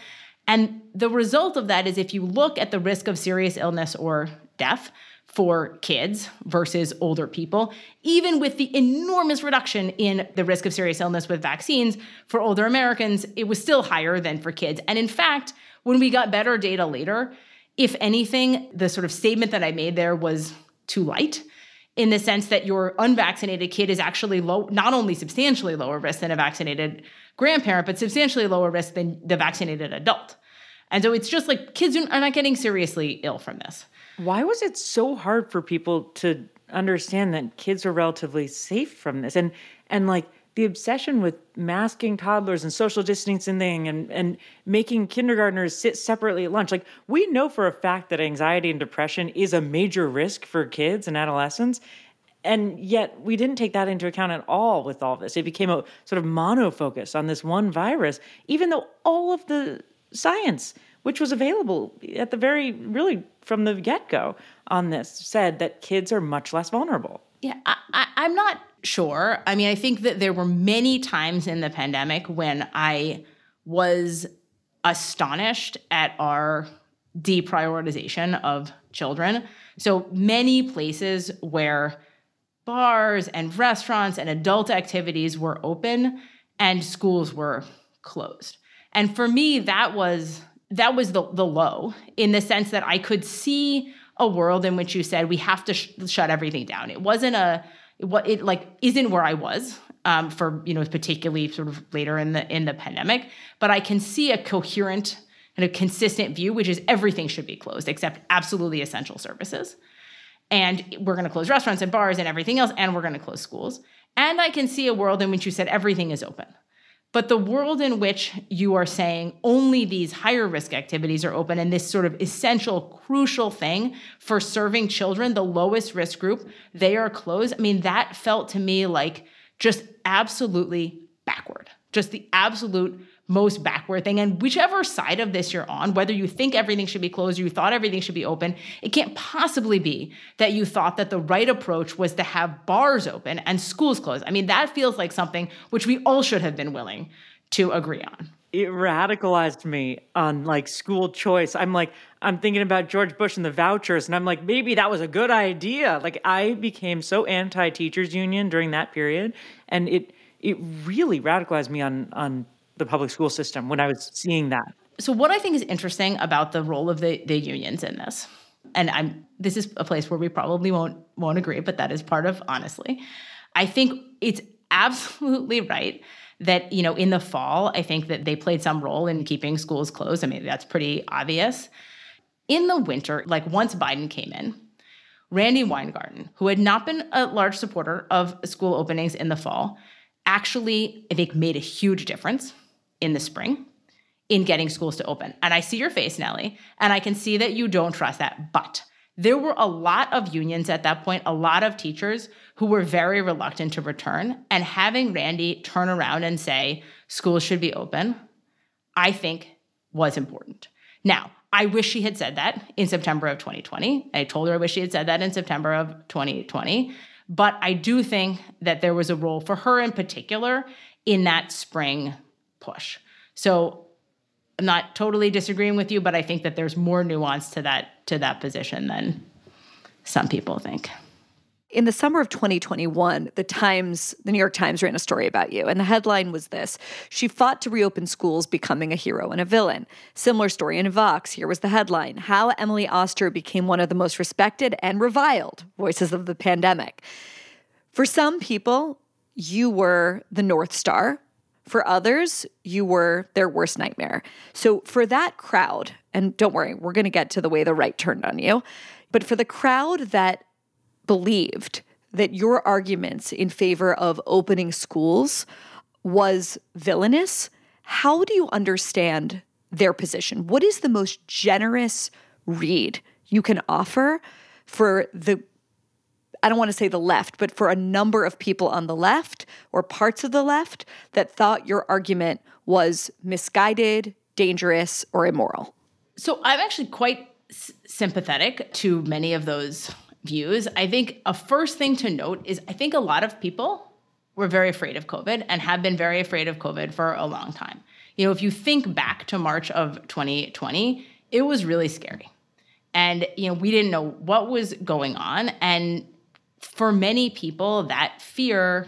And the result of that is if you look at the risk of serious illness or death, for kids versus older people, even with the enormous reduction in the risk of serious illness with vaccines for older Americans, it was still higher than for kids. And in fact, when we got better data later, if anything, the sort of statement that I made there was too light in the sense that your unvaccinated kid is actually low, not only substantially lower risk than a vaccinated grandparent, but substantially lower risk than the vaccinated adult. And so it's just like kids are not getting seriously ill from this. Why was it so hard for people to understand that kids are relatively safe from this? And and like the obsession with masking toddlers and social distancing and, and making kindergartners sit separately at lunch. Like, we know for a fact that anxiety and depression is a major risk for kids and adolescents. And yet, we didn't take that into account at all with all this. It became a sort of mono focus on this one virus, even though all of the science, which was available at the very, really from the get go on this, said that kids are much less vulnerable. Yeah, I, I'm not sure. I mean, I think that there were many times in the pandemic when I was astonished at our deprioritization of children. So many places where bars and restaurants and adult activities were open and schools were closed. And for me that was that was the the low in the sense that I could see a world in which you said we have to sh- shut everything down. It wasn't a what it like isn't where I was um, for you know particularly sort of later in the in the pandemic, but I can see a coherent and a consistent view, which is everything should be closed except absolutely essential services, and we're going to close restaurants and bars and everything else, and we're going to close schools. And I can see a world in which you said everything is open. But the world in which you are saying only these higher risk activities are open and this sort of essential, crucial thing for serving children, the lowest risk group, they are closed. I mean, that felt to me like just absolutely backward, just the absolute most backward thing. And whichever side of this you're on, whether you think everything should be closed or you thought everything should be open, it can't possibly be that you thought that the right approach was to have bars open and schools closed. I mean, that feels like something which we all should have been willing to agree on. It radicalized me on like school choice. I'm like, I'm thinking about George Bush and the vouchers, and I'm like, maybe that was a good idea. Like, I became so anti teachers union during that period, and it it really radicalized me on on the public school system when I was seeing that. So what I think is interesting about the role of the, the unions in this, and I'm this is a place where we probably won't won't agree, but that is part of honestly. I think it's absolutely right that you know in the fall i think that they played some role in keeping schools closed i mean that's pretty obvious in the winter like once biden came in Randi weingarten who had not been a large supporter of school openings in the fall actually i think made a huge difference in the spring in getting schools to open. And I see your face, Nellie, and I can see that you don't trust that. But there were a lot of unions at that point, a lot of teachers who were very reluctant to return. And having Randi turn around and say, schools should be open, I think was important. Now, I wish she had said that in September of 2020. I told her I wish she had said that in September of 2020. But I do think that there was a role for her in particular in that spring push. So I'm not totally disagreeing with you, but I think that there's more nuance to that to that position than some people think. In the summer of 2021, the Times, the New York Times ran a story about you, and the headline was this She fought to reopen schools, becoming a hero and a villain. Similar story in Vox. Here was the headline How Emily Oster became one of the most respected and reviled voices of the pandemic. For some people, you were the North Star. For others, you were their worst nightmare. So for that crowd, and don't worry, we're going to get to the way the right turned on you, but for the crowd that believed that your arguments in favor of opening schools was villainous, how do you understand their position? What is the most generous read you can offer for the I don't want to say the left, but for a number of people on the left or parts of the left that thought your argument was misguided, dangerous, or immoral. So I'm actually quite s- sympathetic to many of those views. I think a first thing to note is I think a lot of people were very afraid of COVID and have been very afraid of COVID for a long time. You know, if you think back to March of 2020, it was really scary. And you know, we didn't know what was going on and for many people, that fear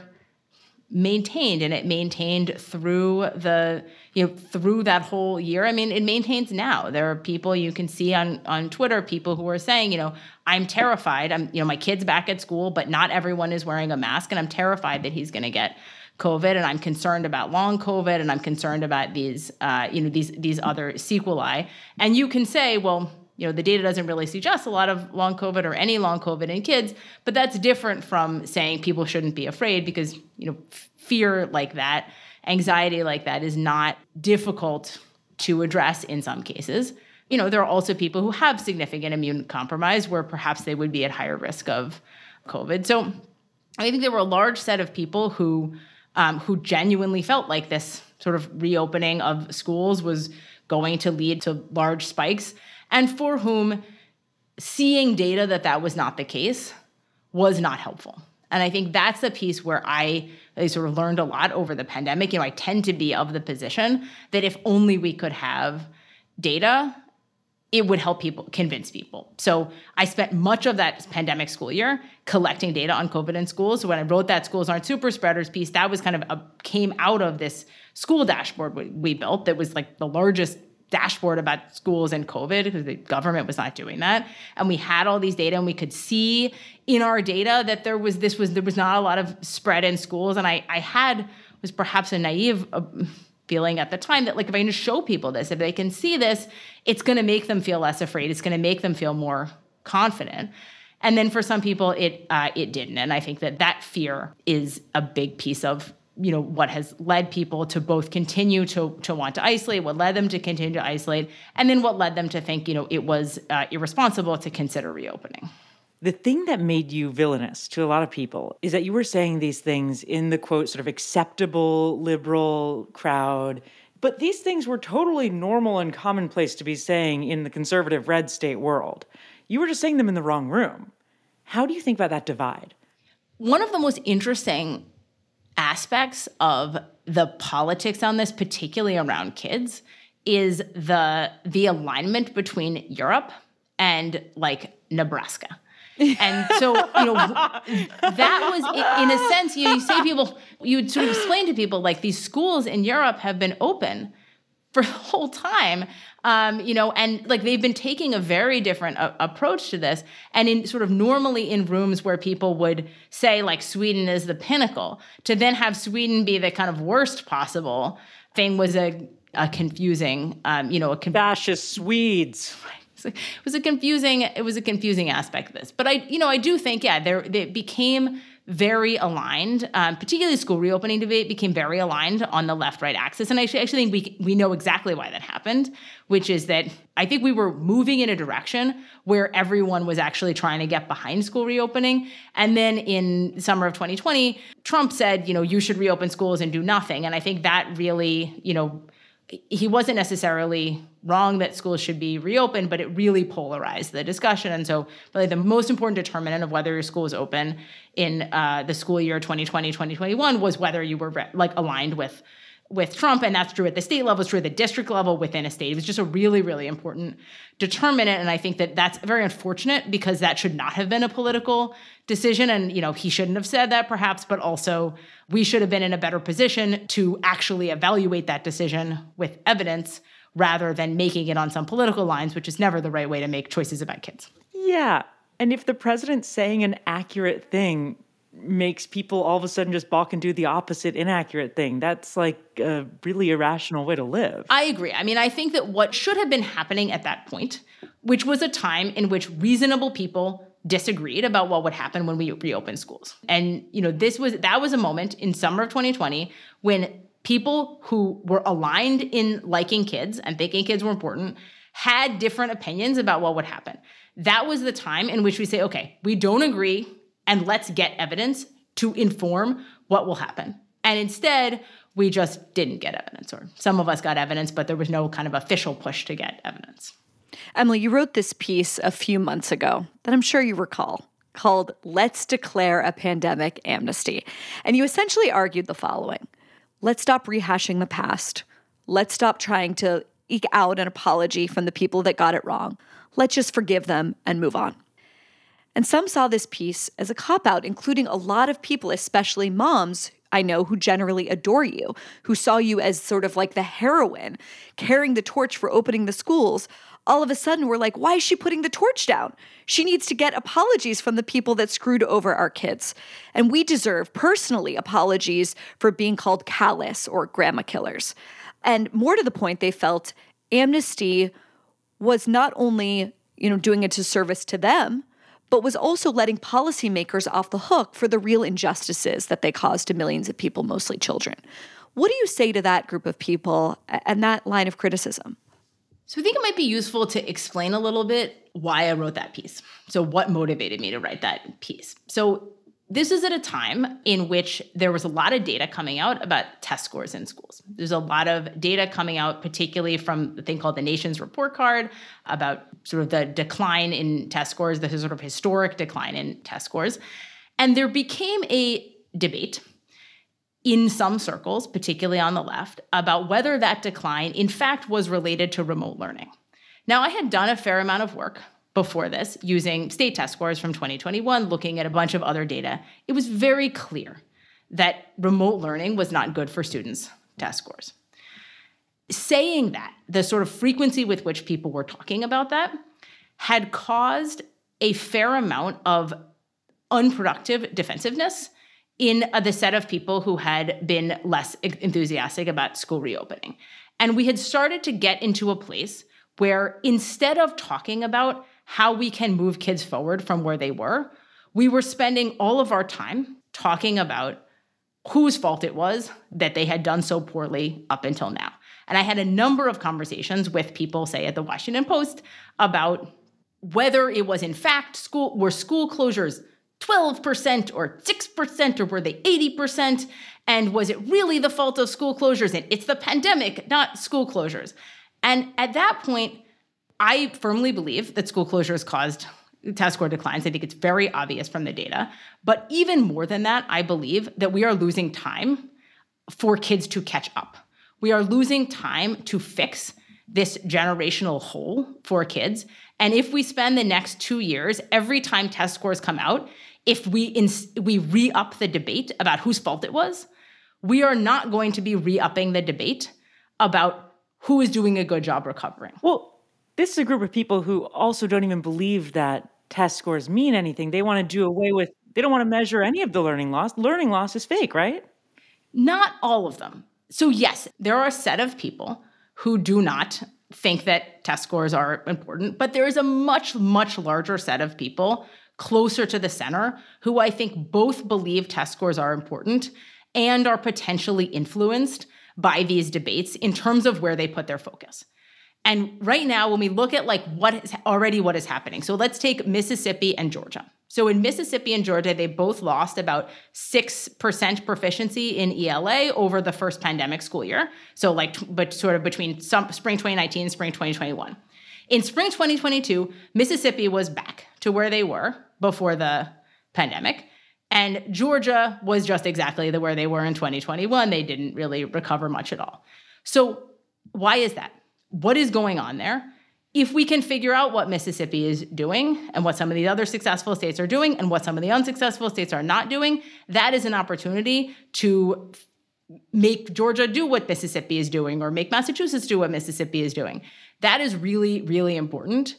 maintained and it maintained through the you know through that whole year. I mean it maintains now. There are people you can see on on twitter people who are saying you know i'm terrified. I'm you know my kids back at school but not everyone is wearing a mask and i'm terrified that he's going to get covid and i'm concerned about long covid and i'm concerned about these uh, you know these these other sequelae. And you can say well you know, the data doesn't really suggest a lot of long COVID or any long COVID in kids, but that's different from saying people shouldn't be afraid because, you know, fear like that, anxiety like that is not difficult to address in some cases. You know, there are also people who have significant immune compromise where perhaps they would be at higher risk of COVID. So I think there were a large set of people who um, who genuinely felt like this sort of reopening of schools was going to lead to large spikes and for whom seeing data that that was not the case was not helpful. And I think that's the piece where I, I sort of learned a lot over the pandemic. You know, I tend to be of the position that if only we could have data, it would help people convince people. So I spent much of that pandemic school year collecting data on COVID in schools. So when I wrote that schools aren't super spreaders piece, that was kind of a, came out of this school dashboard we, we built that was like the largest dashboard about schools and COVID because the government was not doing that. And we had all these data and we could see in our data that there was this was there was not a lot of spread in schools. And I I had was perhaps a naive uh, feeling at the time that like if I just show people this, if they can see this, it's going to make them feel less afraid. It's going to make them feel more confident. And then for some people, it uh, it didn't. And I think that that fear is a big piece of you know what has led people to both continue to to want to isolate what led them to continue to isolate and then what led them to think you know it was uh, irresponsible to consider reopening. The thing that made you villainous to a lot of people is that you were saying these things in the quote sort of acceptable liberal crowd but these things were totally normal and commonplace to be saying in the conservative red state world. You were just saying them in the wrong room. How do you think about that divide? One of the most interesting aspects of the politics on this, particularly around kids, is the the alignment between Europe and like Nebraska. and so you know [laughs] that was in a sense you, you say people you would sort of explain to people like these schools in Europe have been open for [laughs] the whole time um, you know, and like they've been taking a very different a- approach to this. And in sort of normally in rooms where people would say like Sweden is the pinnacle, to then have Sweden be the kind of worst possible thing was a, a confusing, um, you know, a con- fascist Swedes. [laughs] It was a confusing. It was a confusing aspect of this, but I, you know, I do think, yeah, there it became very aligned, um, particularly school reopening debate became very aligned on the left right axis. And I actually, actually think we, we know exactly why that happened, which is that I think we were moving in a direction where everyone was actually trying to get behind school reopening. And then in summer of 2020, Trump said, you know, you should reopen schools and do nothing. And I think that really, you know, he wasn't necessarily wrong that schools should be reopened, but it really polarized the discussion. And so, really, the most important determinant of whether your school was open in uh, the school year 2020 2021 was whether you were re- like aligned with with Trump, and that's true at the state level, it's true at the district level within a state. It was just a really, really important determinant, and I think that that's very unfortunate because that should not have been a political decision, and you know he shouldn't have said that perhaps, but also we should have been in a better position to actually evaluate that decision with evidence rather than making it on some political lines, which is never the right way to make choices about kids. Yeah, and if the president's saying an accurate thing makes people all of a sudden just balk and do the opposite inaccurate thing. That's like a really irrational way to live. I agree. I mean, I think that what should have been happening at that point, which was a time in which reasonable people disagreed about what would happen when we reopen schools. And you know, this was that was a moment in summer of 2020 when people who were aligned in liking kids and thinking kids were important had different opinions about what would happen. That was the time in which we say, okay, we don't agree and let's get evidence to inform what will happen. And instead, we just didn't get evidence, or some of us got evidence, but there was no kind of official push to get evidence. Emily, you wrote this piece a few months ago that I'm sure you recall called Let's Declare a Pandemic Amnesty. And you essentially argued the following Let's stop rehashing the past. Let's stop trying to eke out an apology from the people that got it wrong. Let's just forgive them and move on. And some saw this piece as a cop out, including a lot of people, especially moms I know who generally adore you, who saw you as sort of like the heroine carrying the torch for opening the schools. All of a sudden, we're like, why is she putting the torch down? She needs to get apologies from the people that screwed over our kids. And we deserve personally apologies for being called callous or grandma killers. And more to the point, they felt amnesty was not only you know, doing a disservice to them, but was also letting policymakers off the hook for the real injustices that they caused to millions of people, mostly children. What do you say to that group of people and that line of criticism? So I think it might be useful to explain a little bit why I wrote that piece. So what motivated me to write that piece? So this is at a time in which there was a lot of data coming out about test scores in schools. There's a lot of data coming out, particularly from the thing called the Nation's Report Card, about sort of the decline in test scores, the sort of historic decline in test scores. And there became a debate in some circles, particularly on the left, about whether that decline, in fact, was related to remote learning. Now, I had done a fair amount of work before this using state test scores from 2021, looking at a bunch of other data. It was very clear that remote learning was not good for students' test scores. Saying that, the sort of frequency with which people were talking about that had caused a fair amount of unproductive defensiveness in uh, the set of people who had been less enthusiastic about school reopening. And we had started to get into a place where instead of talking about how we can move kids forward from where they were, we were spending all of our time talking about whose fault it was that they had done so poorly up until now. And I had a number of conversations with people, say at the Washington Post, about whether it was in fact school were school closures 12% or 6% or were they 80%? And was it really the fault of school closures? And it's the pandemic, not school closures. And at that point, I firmly believe that school closures caused test score declines. I think it's very obvious from the data. But even more than that, I believe that we are losing time for kids to catch up. We are losing time to fix this generational hole for kids. And if we spend the next two years, every time test scores come out, if we ins- we re-up the debate about whose fault it was, we are not going to be re-upping the debate about who is doing a good job recovering. Well, this is a group of people who also don't even believe that test scores mean anything. They want to do away with they don't want to measure any of the learning loss. Learning loss is fake, right? Not all of them. So yes, there are a set of people who do not think that test scores are important, but there is a much much larger set of people closer to the center who I think both believe test scores are important and are potentially influenced by these debates in terms of where they put their focus. And right now, when we look at like what is already what is happening, so let's take Mississippi and Georgia. So in Mississippi and Georgia, they both lost about 6% proficiency in ELA over the first pandemic school year. So like but sort of between some, spring 2019 and spring 2021. In spring 2022, Mississippi was back to where they were before the pandemic. And Georgia was just exactly the where they were in 2021. They didn't really recover much at all. So, why is that? What is going on there? If we can figure out what Mississippi is doing and what some of the other successful states are doing and what some of the unsuccessful states are not doing, that is an opportunity to make Georgia do what Mississippi is doing or make Massachusetts do what Mississippi is doing. That is really, really important.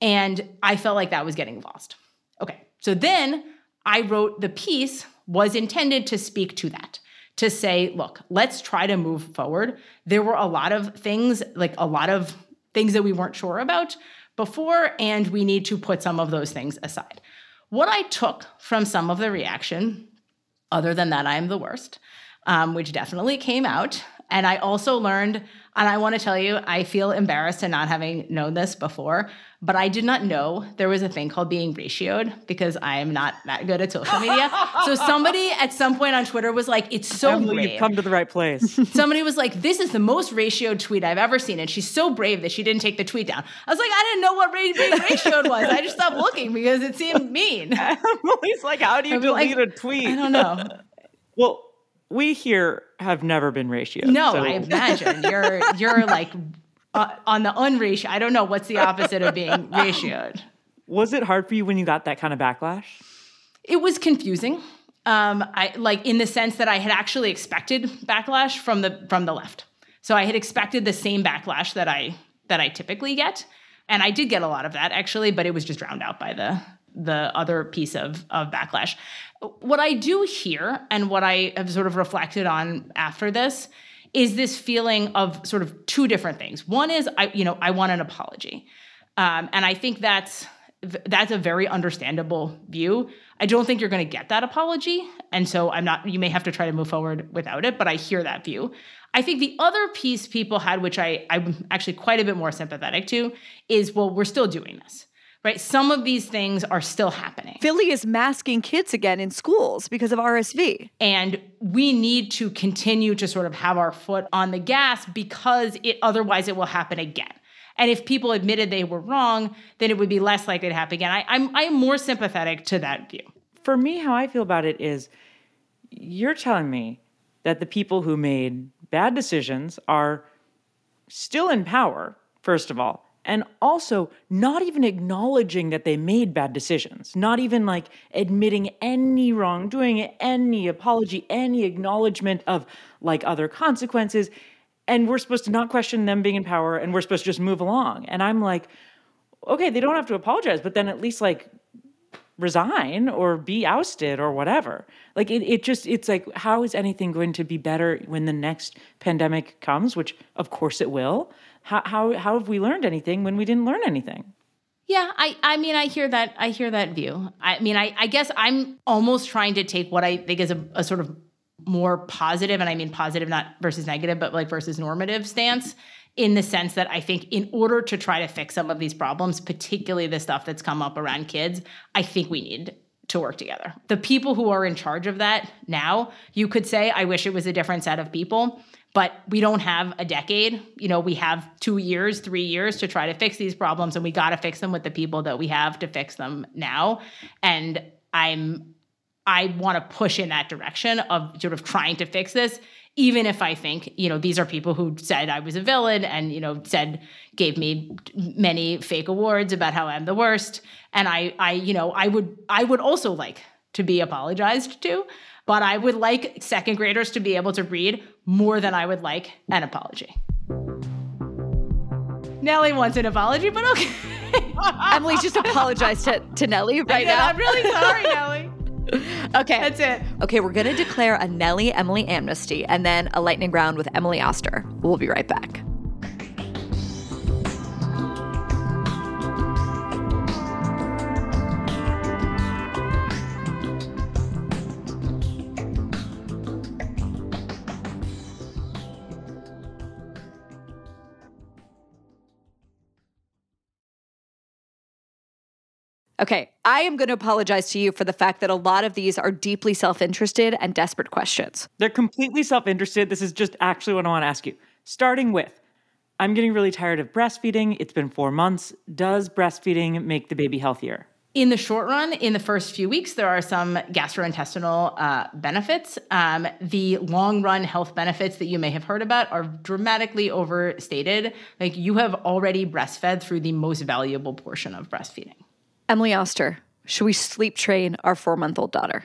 And I felt like that was getting lost. Okay, so then I wrote the piece was intended to speak to that to say, look, let's try to move forward. There were a lot of things, like a lot of things that we weren't sure about before, and we need to put some of those things aside. What I took from some of the reaction, other than that, I am the worst, um, which definitely came out. And I also learned and I want to tell you, I feel embarrassed to not having known this before, but I did not know there was a thing called being ratioed because I am not that good at social media. so [laughs] somebody at some point on Twitter was like, "It's so Emily, brave." You've come to the right place. [laughs] somebody was like, "This is the most ratioed tweet I've ever seen," and she's so brave that she didn't take the tweet down. I was like, I didn't know what being ratioed was. I just stopped looking because it seemed mean. [laughs] Emily's like, "How do you delete like, a tweet?" I don't know. well we here have never been ratioed. No, so. I imagine you're you're like uh, on the unratio. I don't know what's the opposite of being ratioed. Was it hard for you when you got that kind of backlash? It was confusing. Um, I like in the sense that I had actually expected backlash from the from the left. So I had expected the same backlash that I that I typically get, and I did get a lot of that actually, but it was just drowned out by the the other piece of, of backlash. What I do here and what I have sort of reflected on after this is this feeling of sort of two different things. One is I, you know, I want an apology. Um, and I think that's that's a very understandable view. I don't think you're going to get that apology. And so I'm not, you may have to try to move forward without it, but I hear that view. I think the other piece people had, which I, I'm actually quite a bit more sympathetic to, is well, we're still doing this. Right? Some of these things are still happening. Philly is masking kids again in schools because of RSV. And we need to continue to sort of have our foot on the gas because it otherwise it will happen again. And if people admitted they were wrong, then it would be less likely to happen again. I, I'm I'm more sympathetic to that view. For me, how I feel about it is you're telling me that the people who made bad decisions are still in power, first of all, and also not even acknowledging that they made bad decisions, not even like admitting any wrongdoing, any apology, any acknowledgement of like other consequences and we're supposed to not question them being in power and we're supposed to just move along. And i'm like okay they don't have to apologize but then at least like resign or be ousted or whatever. Like it, it just it's like how is anything going to be better when the next pandemic comes which of course it will how how, how have we learned anything when we didn't learn anything yeah, I, I mean, I hear that. I hear that view. I mean, I, I guess I'm almost trying to take what I think is a, a sort of more positive, and I mean positive, not versus negative, but like versus normative stance in the sense that I think in order to try to fix some of these problems, particularly the stuff that's come up around kids, I think we need to work together. The people who are in charge of that now, you could say, I wish it was a different set of people, but we don't have a decade. You know, we have two years, three years to try to fix these problems, and we got to fix them with the people that we have to fix them now. And I'm I want to push in that direction of sort of trying to fix this, even if I think, you know, these are people who said I was a villain and, you know, said, gave me many fake awards about how I'm the worst. And I, I, you know, I would, I would also like to be apologized to, but I would like second graders to be able to read more than I would like an apology. Nellie wants an apology, but okay. [laughs] Emily just apologized to, to Nellie right now. I'm really sorry, [laughs] Nellie. Okay. That's it. Okay, we're going to declare a Nellie Emily amnesty and then a lightning round with Emily Oster. We'll be right back. Okay, I am going to apologize to you for the fact that a lot of these are deeply self interested and desperate questions. They're completely self interested. This is just actually what I want to ask you. Starting with, I'm getting really tired of breastfeeding. It's been four months. Does breastfeeding make the baby healthier? In the short run, in the first few weeks, there are some gastrointestinal uh, benefits. Um, the long run health benefits that you may have heard about are dramatically overstated. Like you have already breastfed through the most valuable portion of breastfeeding. Emily Oster, should we sleep train our four month old daughter?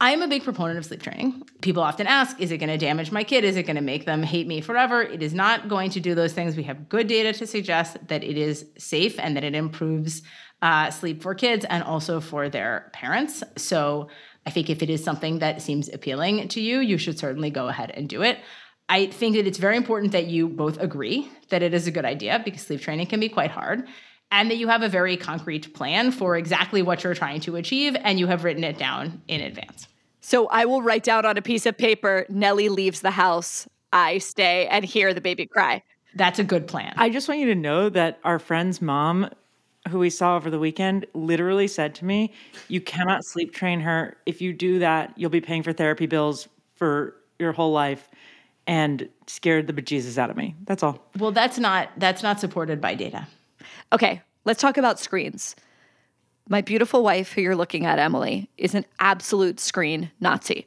I'm a big proponent of sleep training. People often ask, is it going to damage my kid? Is it going to make them hate me forever? It is not going to do those things. We have good data to suggest that it is safe and that it improves uh, sleep for kids and also for their parents. So I think if it is something that seems appealing to you, you should certainly go ahead and do it. I think that it's very important that you both agree that it is a good idea because sleep training can be quite hard and that you have a very concrete plan for exactly what you're trying to achieve and you have written it down in advance. So I will write down on a piece of paper Nellie leaves the house, I stay and hear the baby cry. That's a good plan. I just want you to know that our friend's mom, who we saw over the weekend, literally said to me, You cannot sleep train her. If you do that, you'll be paying for therapy bills for your whole life and scared the bejesus out of me. That's all. Well, that's not that's not supported by data. Okay, let's talk about screens. My beautiful wife, who you're looking at, Emily, is an absolute screen Nazi.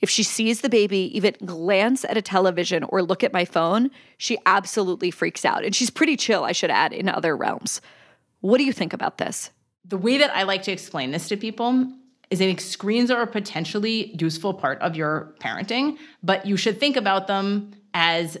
If she sees the baby even glance at a television or look at my phone, she absolutely freaks out. And she's pretty chill, I should add, in other realms. What do you think about this? The way that I like to explain this to people is I screens are a potentially useful part of your parenting, but you should think about them as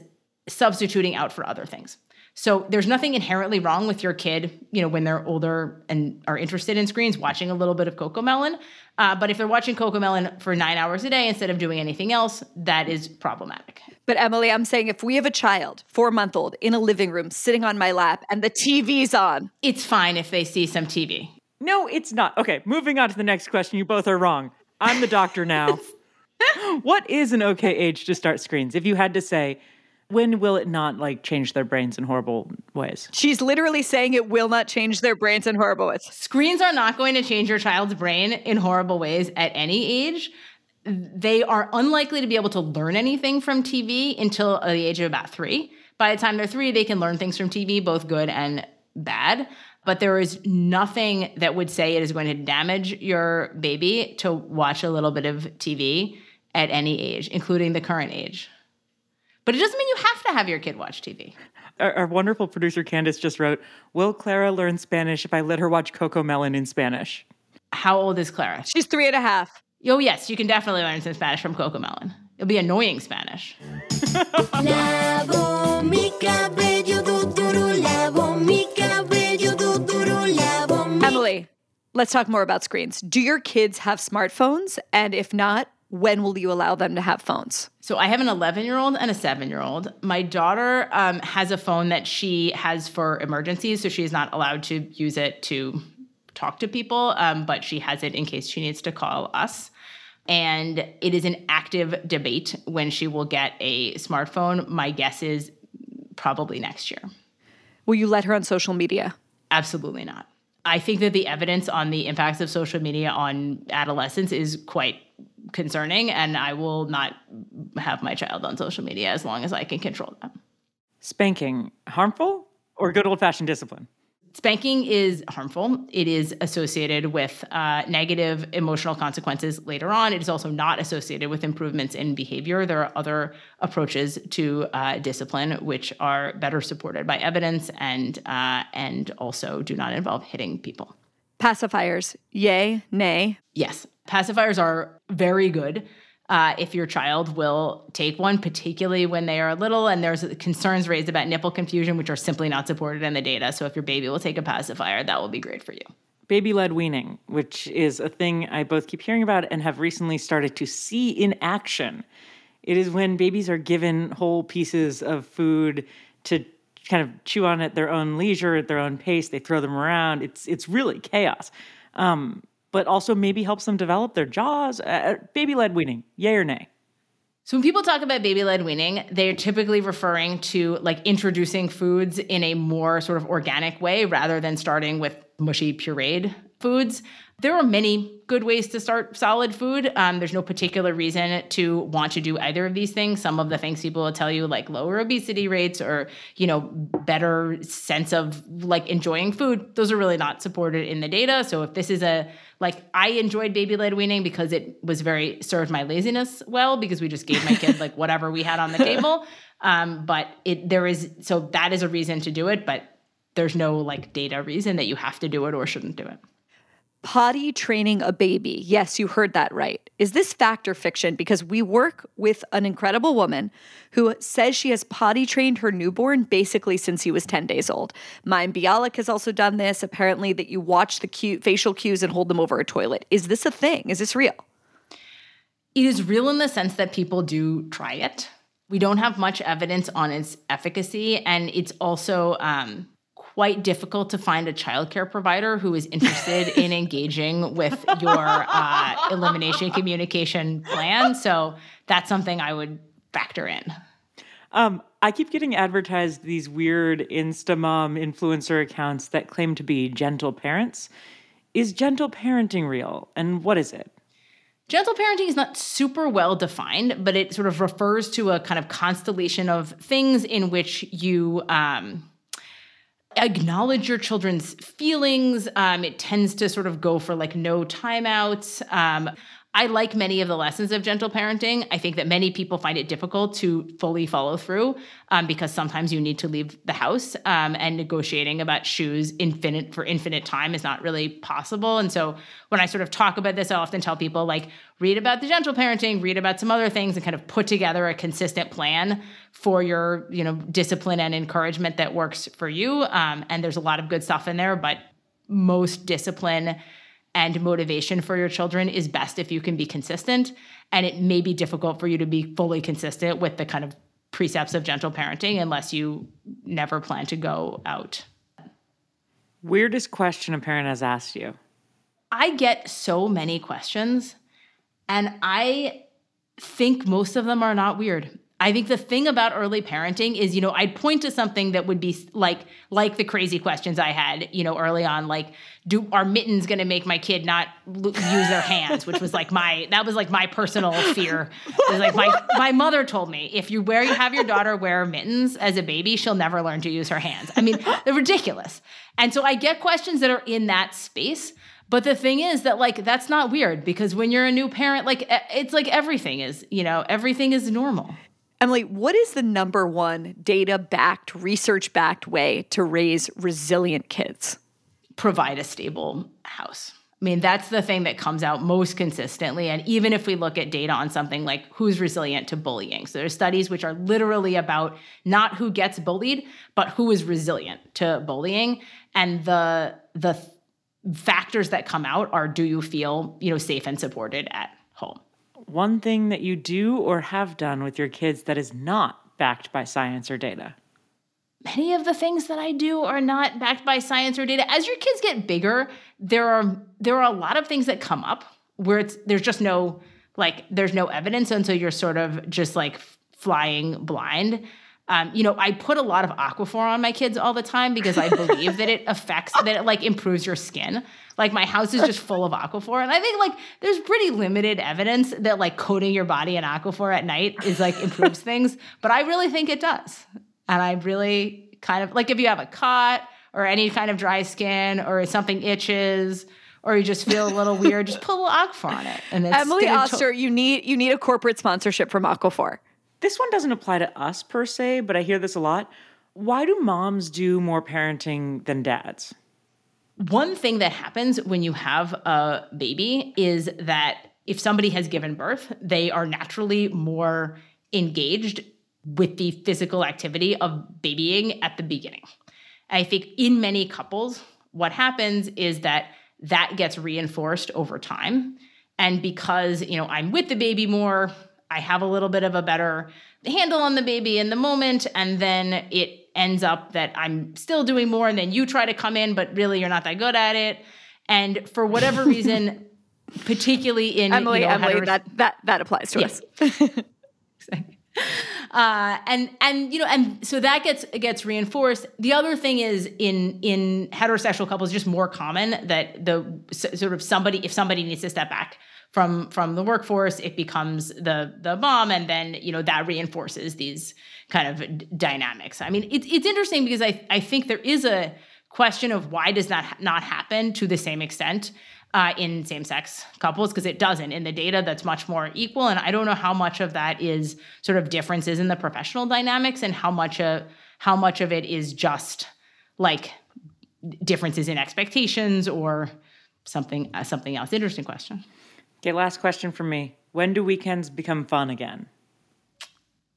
substituting out for other things. So there's nothing inherently wrong with your kid, you know, when they're older and are interested in screens, watching a little bit of Cocomelon. Uh, but if they're watching Coco Melon for nine hours a day instead of doing anything else, that is problematic. But Emily, I'm saying if we have a child, four month old, in a living room sitting on my lap and the TV's on, It's fine if they see some TV. No, it's not. Okay, moving on to the next question. You both are wrong. I'm the doctor now. [laughs] what is an okay age to start screens? If you had to say, when will it not like change their brains in horrible ways? she's literally saying it will not change their brains in horrible ways. Screens are not going to change your child's brain in horrible ways at any age. They are unlikely to be able to learn anything from TV until the age of about three. By the time they're three, they can learn things from TV, both good and bad. But there is nothing that would say it is going to damage your baby to watch a little bit of TV at any age, including the current age. But it doesn't mean you have to have your kid watch TV. Our, our wonderful producer Candace just wrote, Will Clara learn Spanish if I let her watch Coco Melon in Spanish? How old is Clara? She's three and a half. Oh, yes, you can definitely learn some Spanish from Coco Melon. It'll be annoying Spanish. [laughs] Lavo mi cabello do duro, lavo mi cabello do duro, lavo mi Emily, let's talk more about screens. Do your kids have smartphones? And if not, when will you allow them to have phones? So I have an 11 year old and a seven year old. My daughter um, has a phone that she has for emergencies, so she's not allowed to use it to talk to people, um, but she has it in case she needs to call us. And it is an active debate when she will get a smartphone. My guess is probably next year. Will you let her on social media? Absolutely not. I think that the evidence on the impacts of social media on adolescents is quite concerning, and I will not have my child on social media as long as I can control them. Spanking, harmful or good old fashioned discipline? Spanking is harmful. It is associated with uh, negative emotional consequences later on. It is also not associated with improvements in behavior. There are other approaches to uh, discipline which are better supported by evidence and uh, and also do not involve hitting people. Pacifiers, yay, nay. Yes, pacifiers are very good. Uh, if your child will take one, particularly when they are little, and there's concerns raised about nipple confusion, which are simply not supported in the data. So, if your baby will take a pacifier, that will be great for you. Baby led weaning, which is a thing I both keep hearing about and have recently started to see in action. It is when babies are given whole pieces of food to kind of chew on at their own leisure, at their own pace. They throw them around. It's it's really chaos. Um, but also maybe helps them develop their jaws. Uh, baby led weaning, yay or nay? So when people talk about baby led weaning, they're typically referring to like introducing foods in a more sort of organic way rather than starting with mushy pureed foods. There are many good ways to start solid food. Um, there's no particular reason to want to do either of these things. Some of the things people will tell you, like lower obesity rates or you know better sense of like enjoying food, those are really not supported in the data. So if this is a like I enjoyed baby led weaning because it was very served my laziness well because we just gave my kid like whatever we had on the table. [laughs] Um, but it there is so that is a reason to do it, but there's no like data reason that you have to do it or shouldn't do it. Potty training a baby. Yes, you heard that right. Is this fact or fiction? Because we work with an incredible woman who says she has potty trained her newborn basically since he was 10 days old. Mayim Bialik has also done this. Apparently, that you watch the cute facial cues and hold them over a toilet. Is this a thing? Is this real? It is real in the sense that people do try it. We don't have much evidence on its efficacy, and it's also um, quite difficult to find a childcare provider who is interested in engaging with your uh, elimination communication plan. So that's something I would factor in. Um, I keep getting advertised these weird Instamom influencer accounts that claim to be gentle parents. Is gentle parenting real? And what is it? Gentle parenting is not super well defined, but it sort of refers to a kind of constellation of things in which you um, acknowledge your children's feelings. Um, it tends to sort of go for like no timeouts. Um, I like many of the lessons of gentle parenting. I think that many people find it difficult to fully follow through um, because sometimes you need to leave the house um, and negotiating about shoes infinite for infinite time is not really possible. And so when I sort of talk about this, I often tell people like read about the gentle parenting, read about some other things, and kind of put together a consistent plan for your you know discipline and encouragement that works for you. Um, and there's a lot of good stuff in there, but most discipline and motivation for your children is best if you can be consistent. And it may be difficult for you to be fully consistent with the kind of precepts of gentle parenting unless you never plan to go out. Weirdest question a parent has asked you? I get so many questions, and I think most of them are not weird. I think the thing about early parenting is, you know, I'd point to something that would be like like the crazy questions I had, you know, early on, like, do are mittens going to make my kid not use their hands? Which was like my that was like my personal fear. It was like my my mother told me if you wear you have your daughter wear mittens as a baby, she'll never learn to use her hands. I mean, they're ridiculous. And so I get questions that are in that space. But the thing is that like that's not weird because when you're a new parent, like it's like everything is, you know, everything is normal. Emily, what is the number one data backed, research backed way to raise resilient kids? provide a stable house. I mean, that's the thing that comes out most consistently. And even if we look at data on something like who's resilient to bullying, so there's studies which are literally about not who gets bullied, but who is resilient to bullying. And the the factors that come out are do you feel, you know, safe and supported at home? One thing that you do or have done with your kids that is not backed by science or data? many of the things that I do are not backed by science or data. As your kids get bigger, there are there are a lot of things that come up where it's there's just no like there's no evidence, and so you're sort of just like flying blind. Um, you know, I put a lot of Aquaphor on my kids all the time because I believe that it [laughs] affects that it like improves your skin. Like my house is just full of Aquaphor, and I think like there's pretty limited evidence that like coating your body in Aquaphor at night is like improves [laughs] things, but I really think it does. And I really kind of like if you have a cut or any kind of dry skin or something itches or you just feel a little weird, just put a little Aquaphor on it. And it's Emily Oster, you need you need a corporate sponsorship from Aquaphor. This one doesn't apply to us per se, but I hear this a lot. Why do moms do more parenting than dads? One thing that happens when you have a baby is that if somebody has given birth, they are naturally more engaged with the physical activity of babying at the beginning. I think in many couples, what happens is that that gets reinforced over time. And because, you know, I'm with the baby more, I have a little bit of a better handle on the baby in the moment. And then it ends up that I'm still doing more. And then you try to come in, but really you're not that good at it. And for whatever [laughs] reason, particularly in Emily, you know, Emily, that that that applies to Yeah. us. [laughs] [laughs] uh, and and you know and so that gets gets reinforced. The other thing is in in heterosexual couples, just more common that the sort of somebody if somebody needs to step back from from the workforce, it becomes the the mom, and then you know that reinforces these kind of d- dynamics. I mean, it's it's interesting because I I think there is a question of why does that ha- not happen to the same extent uh, in same-sex couples because it doesn't. In the data that's much more equal and i don't know how much of that is sort of differences in the professional dynamics and how much of how much of it is just like differences in expectations or something uh, something else. Interesting question Okay, last question from me. When do weekends become fun again?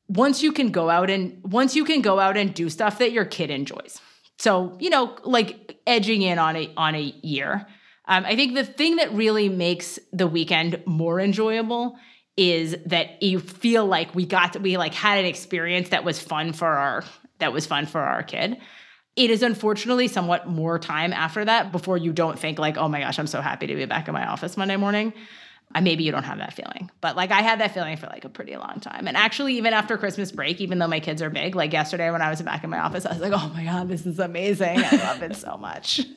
once you can go out and once you can go out and do stuff that your kid enjoys so you know like edging in on a on a year um, i think the thing that really makes the weekend more enjoyable is that you feel like we got to, we like had an experience that was fun for our that was fun for our kid it is unfortunately somewhat more time after that before you don't think like oh my gosh i'm so happy to be back in my office monday morning maybe you don't have that feeling but like i had that feeling for like a pretty long time and actually even after christmas break even though my kids are big like yesterday when i was back in my office i was like oh my god this is amazing i love it so much [laughs]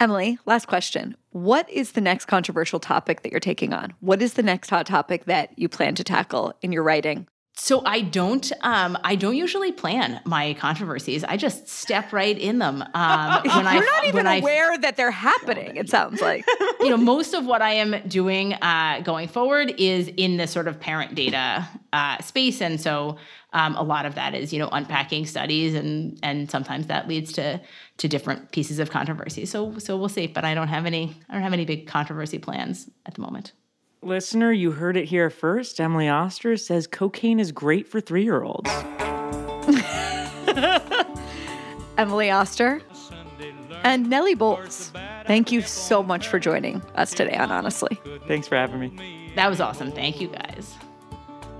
Emily, last question. What is the next controversial topic that you're taking on? What is the next hot topic that you plan to tackle in your writing? So I don't. Um, I don't usually plan my controversies. I just step right in them. Um, [laughs] when I, You're not even when I- aware that they're happening, it sounds like. [laughs] you know, most of what I am doing uh, going forward is in the sort of parent data uh, space, and so um, a lot of that is you know unpacking studies, and and sometimes that leads to to different pieces of controversy. So so we'll see. But I don't have any. I don't have any big controversy plans at the moment. Listener, you heard it here first. Emily Oster says cocaine is great for three year olds. [laughs] Emily Oster and Nellie Bowles. Thank you so much for joining us today on Honestly. Thanks for having me. That was awesome. Thank you guys.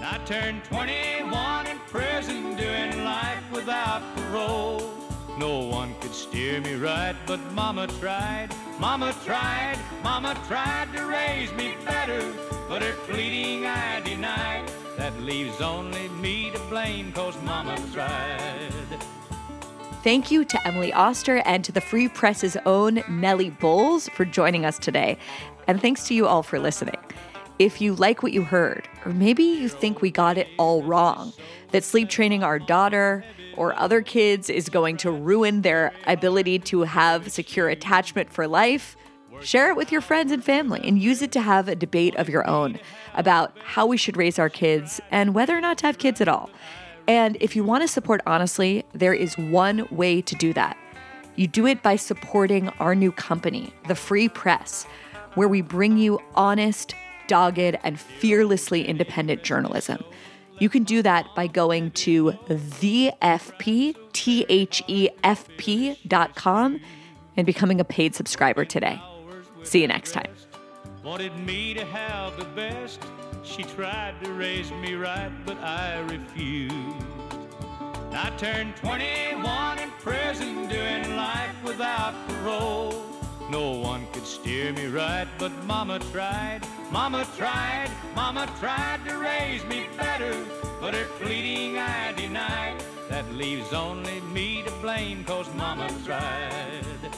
I turned 21 in prison doing life without parole. No one could steer me right, but Mama tried. Mama tried, Mama tried to raise me better, but her pleading I denied. That leaves only me to blame, cause Mama tried. Thank you to Emily Oster and to the Free Press's own Nellie Bowles for joining us today. And thanks to you all for listening. If you like what you heard, or maybe you think we got it all wrong, that sleep training our daughter or other kids is going to ruin their ability to have secure attachment for life, share it with your friends and family and use it to have a debate of your own about how we should raise our kids and whether or not to have kids at all. And if you want to support honestly, there is one way to do that. You do it by supporting our new company, The Free Press, where we bring you honest, dogged, and fearlessly independent journalism. You can do that by going to thefp.com and becoming a paid subscriber today. See you next time. Wanted me to have the best. She tried to raise me right, but I refused. I turned 21 in prison doing life without parole. No one could steer me right, but Mama tried. Mama tried, Mama tried to raise me better, but her pleading I denied. That leaves only me to blame, cause Mama tried.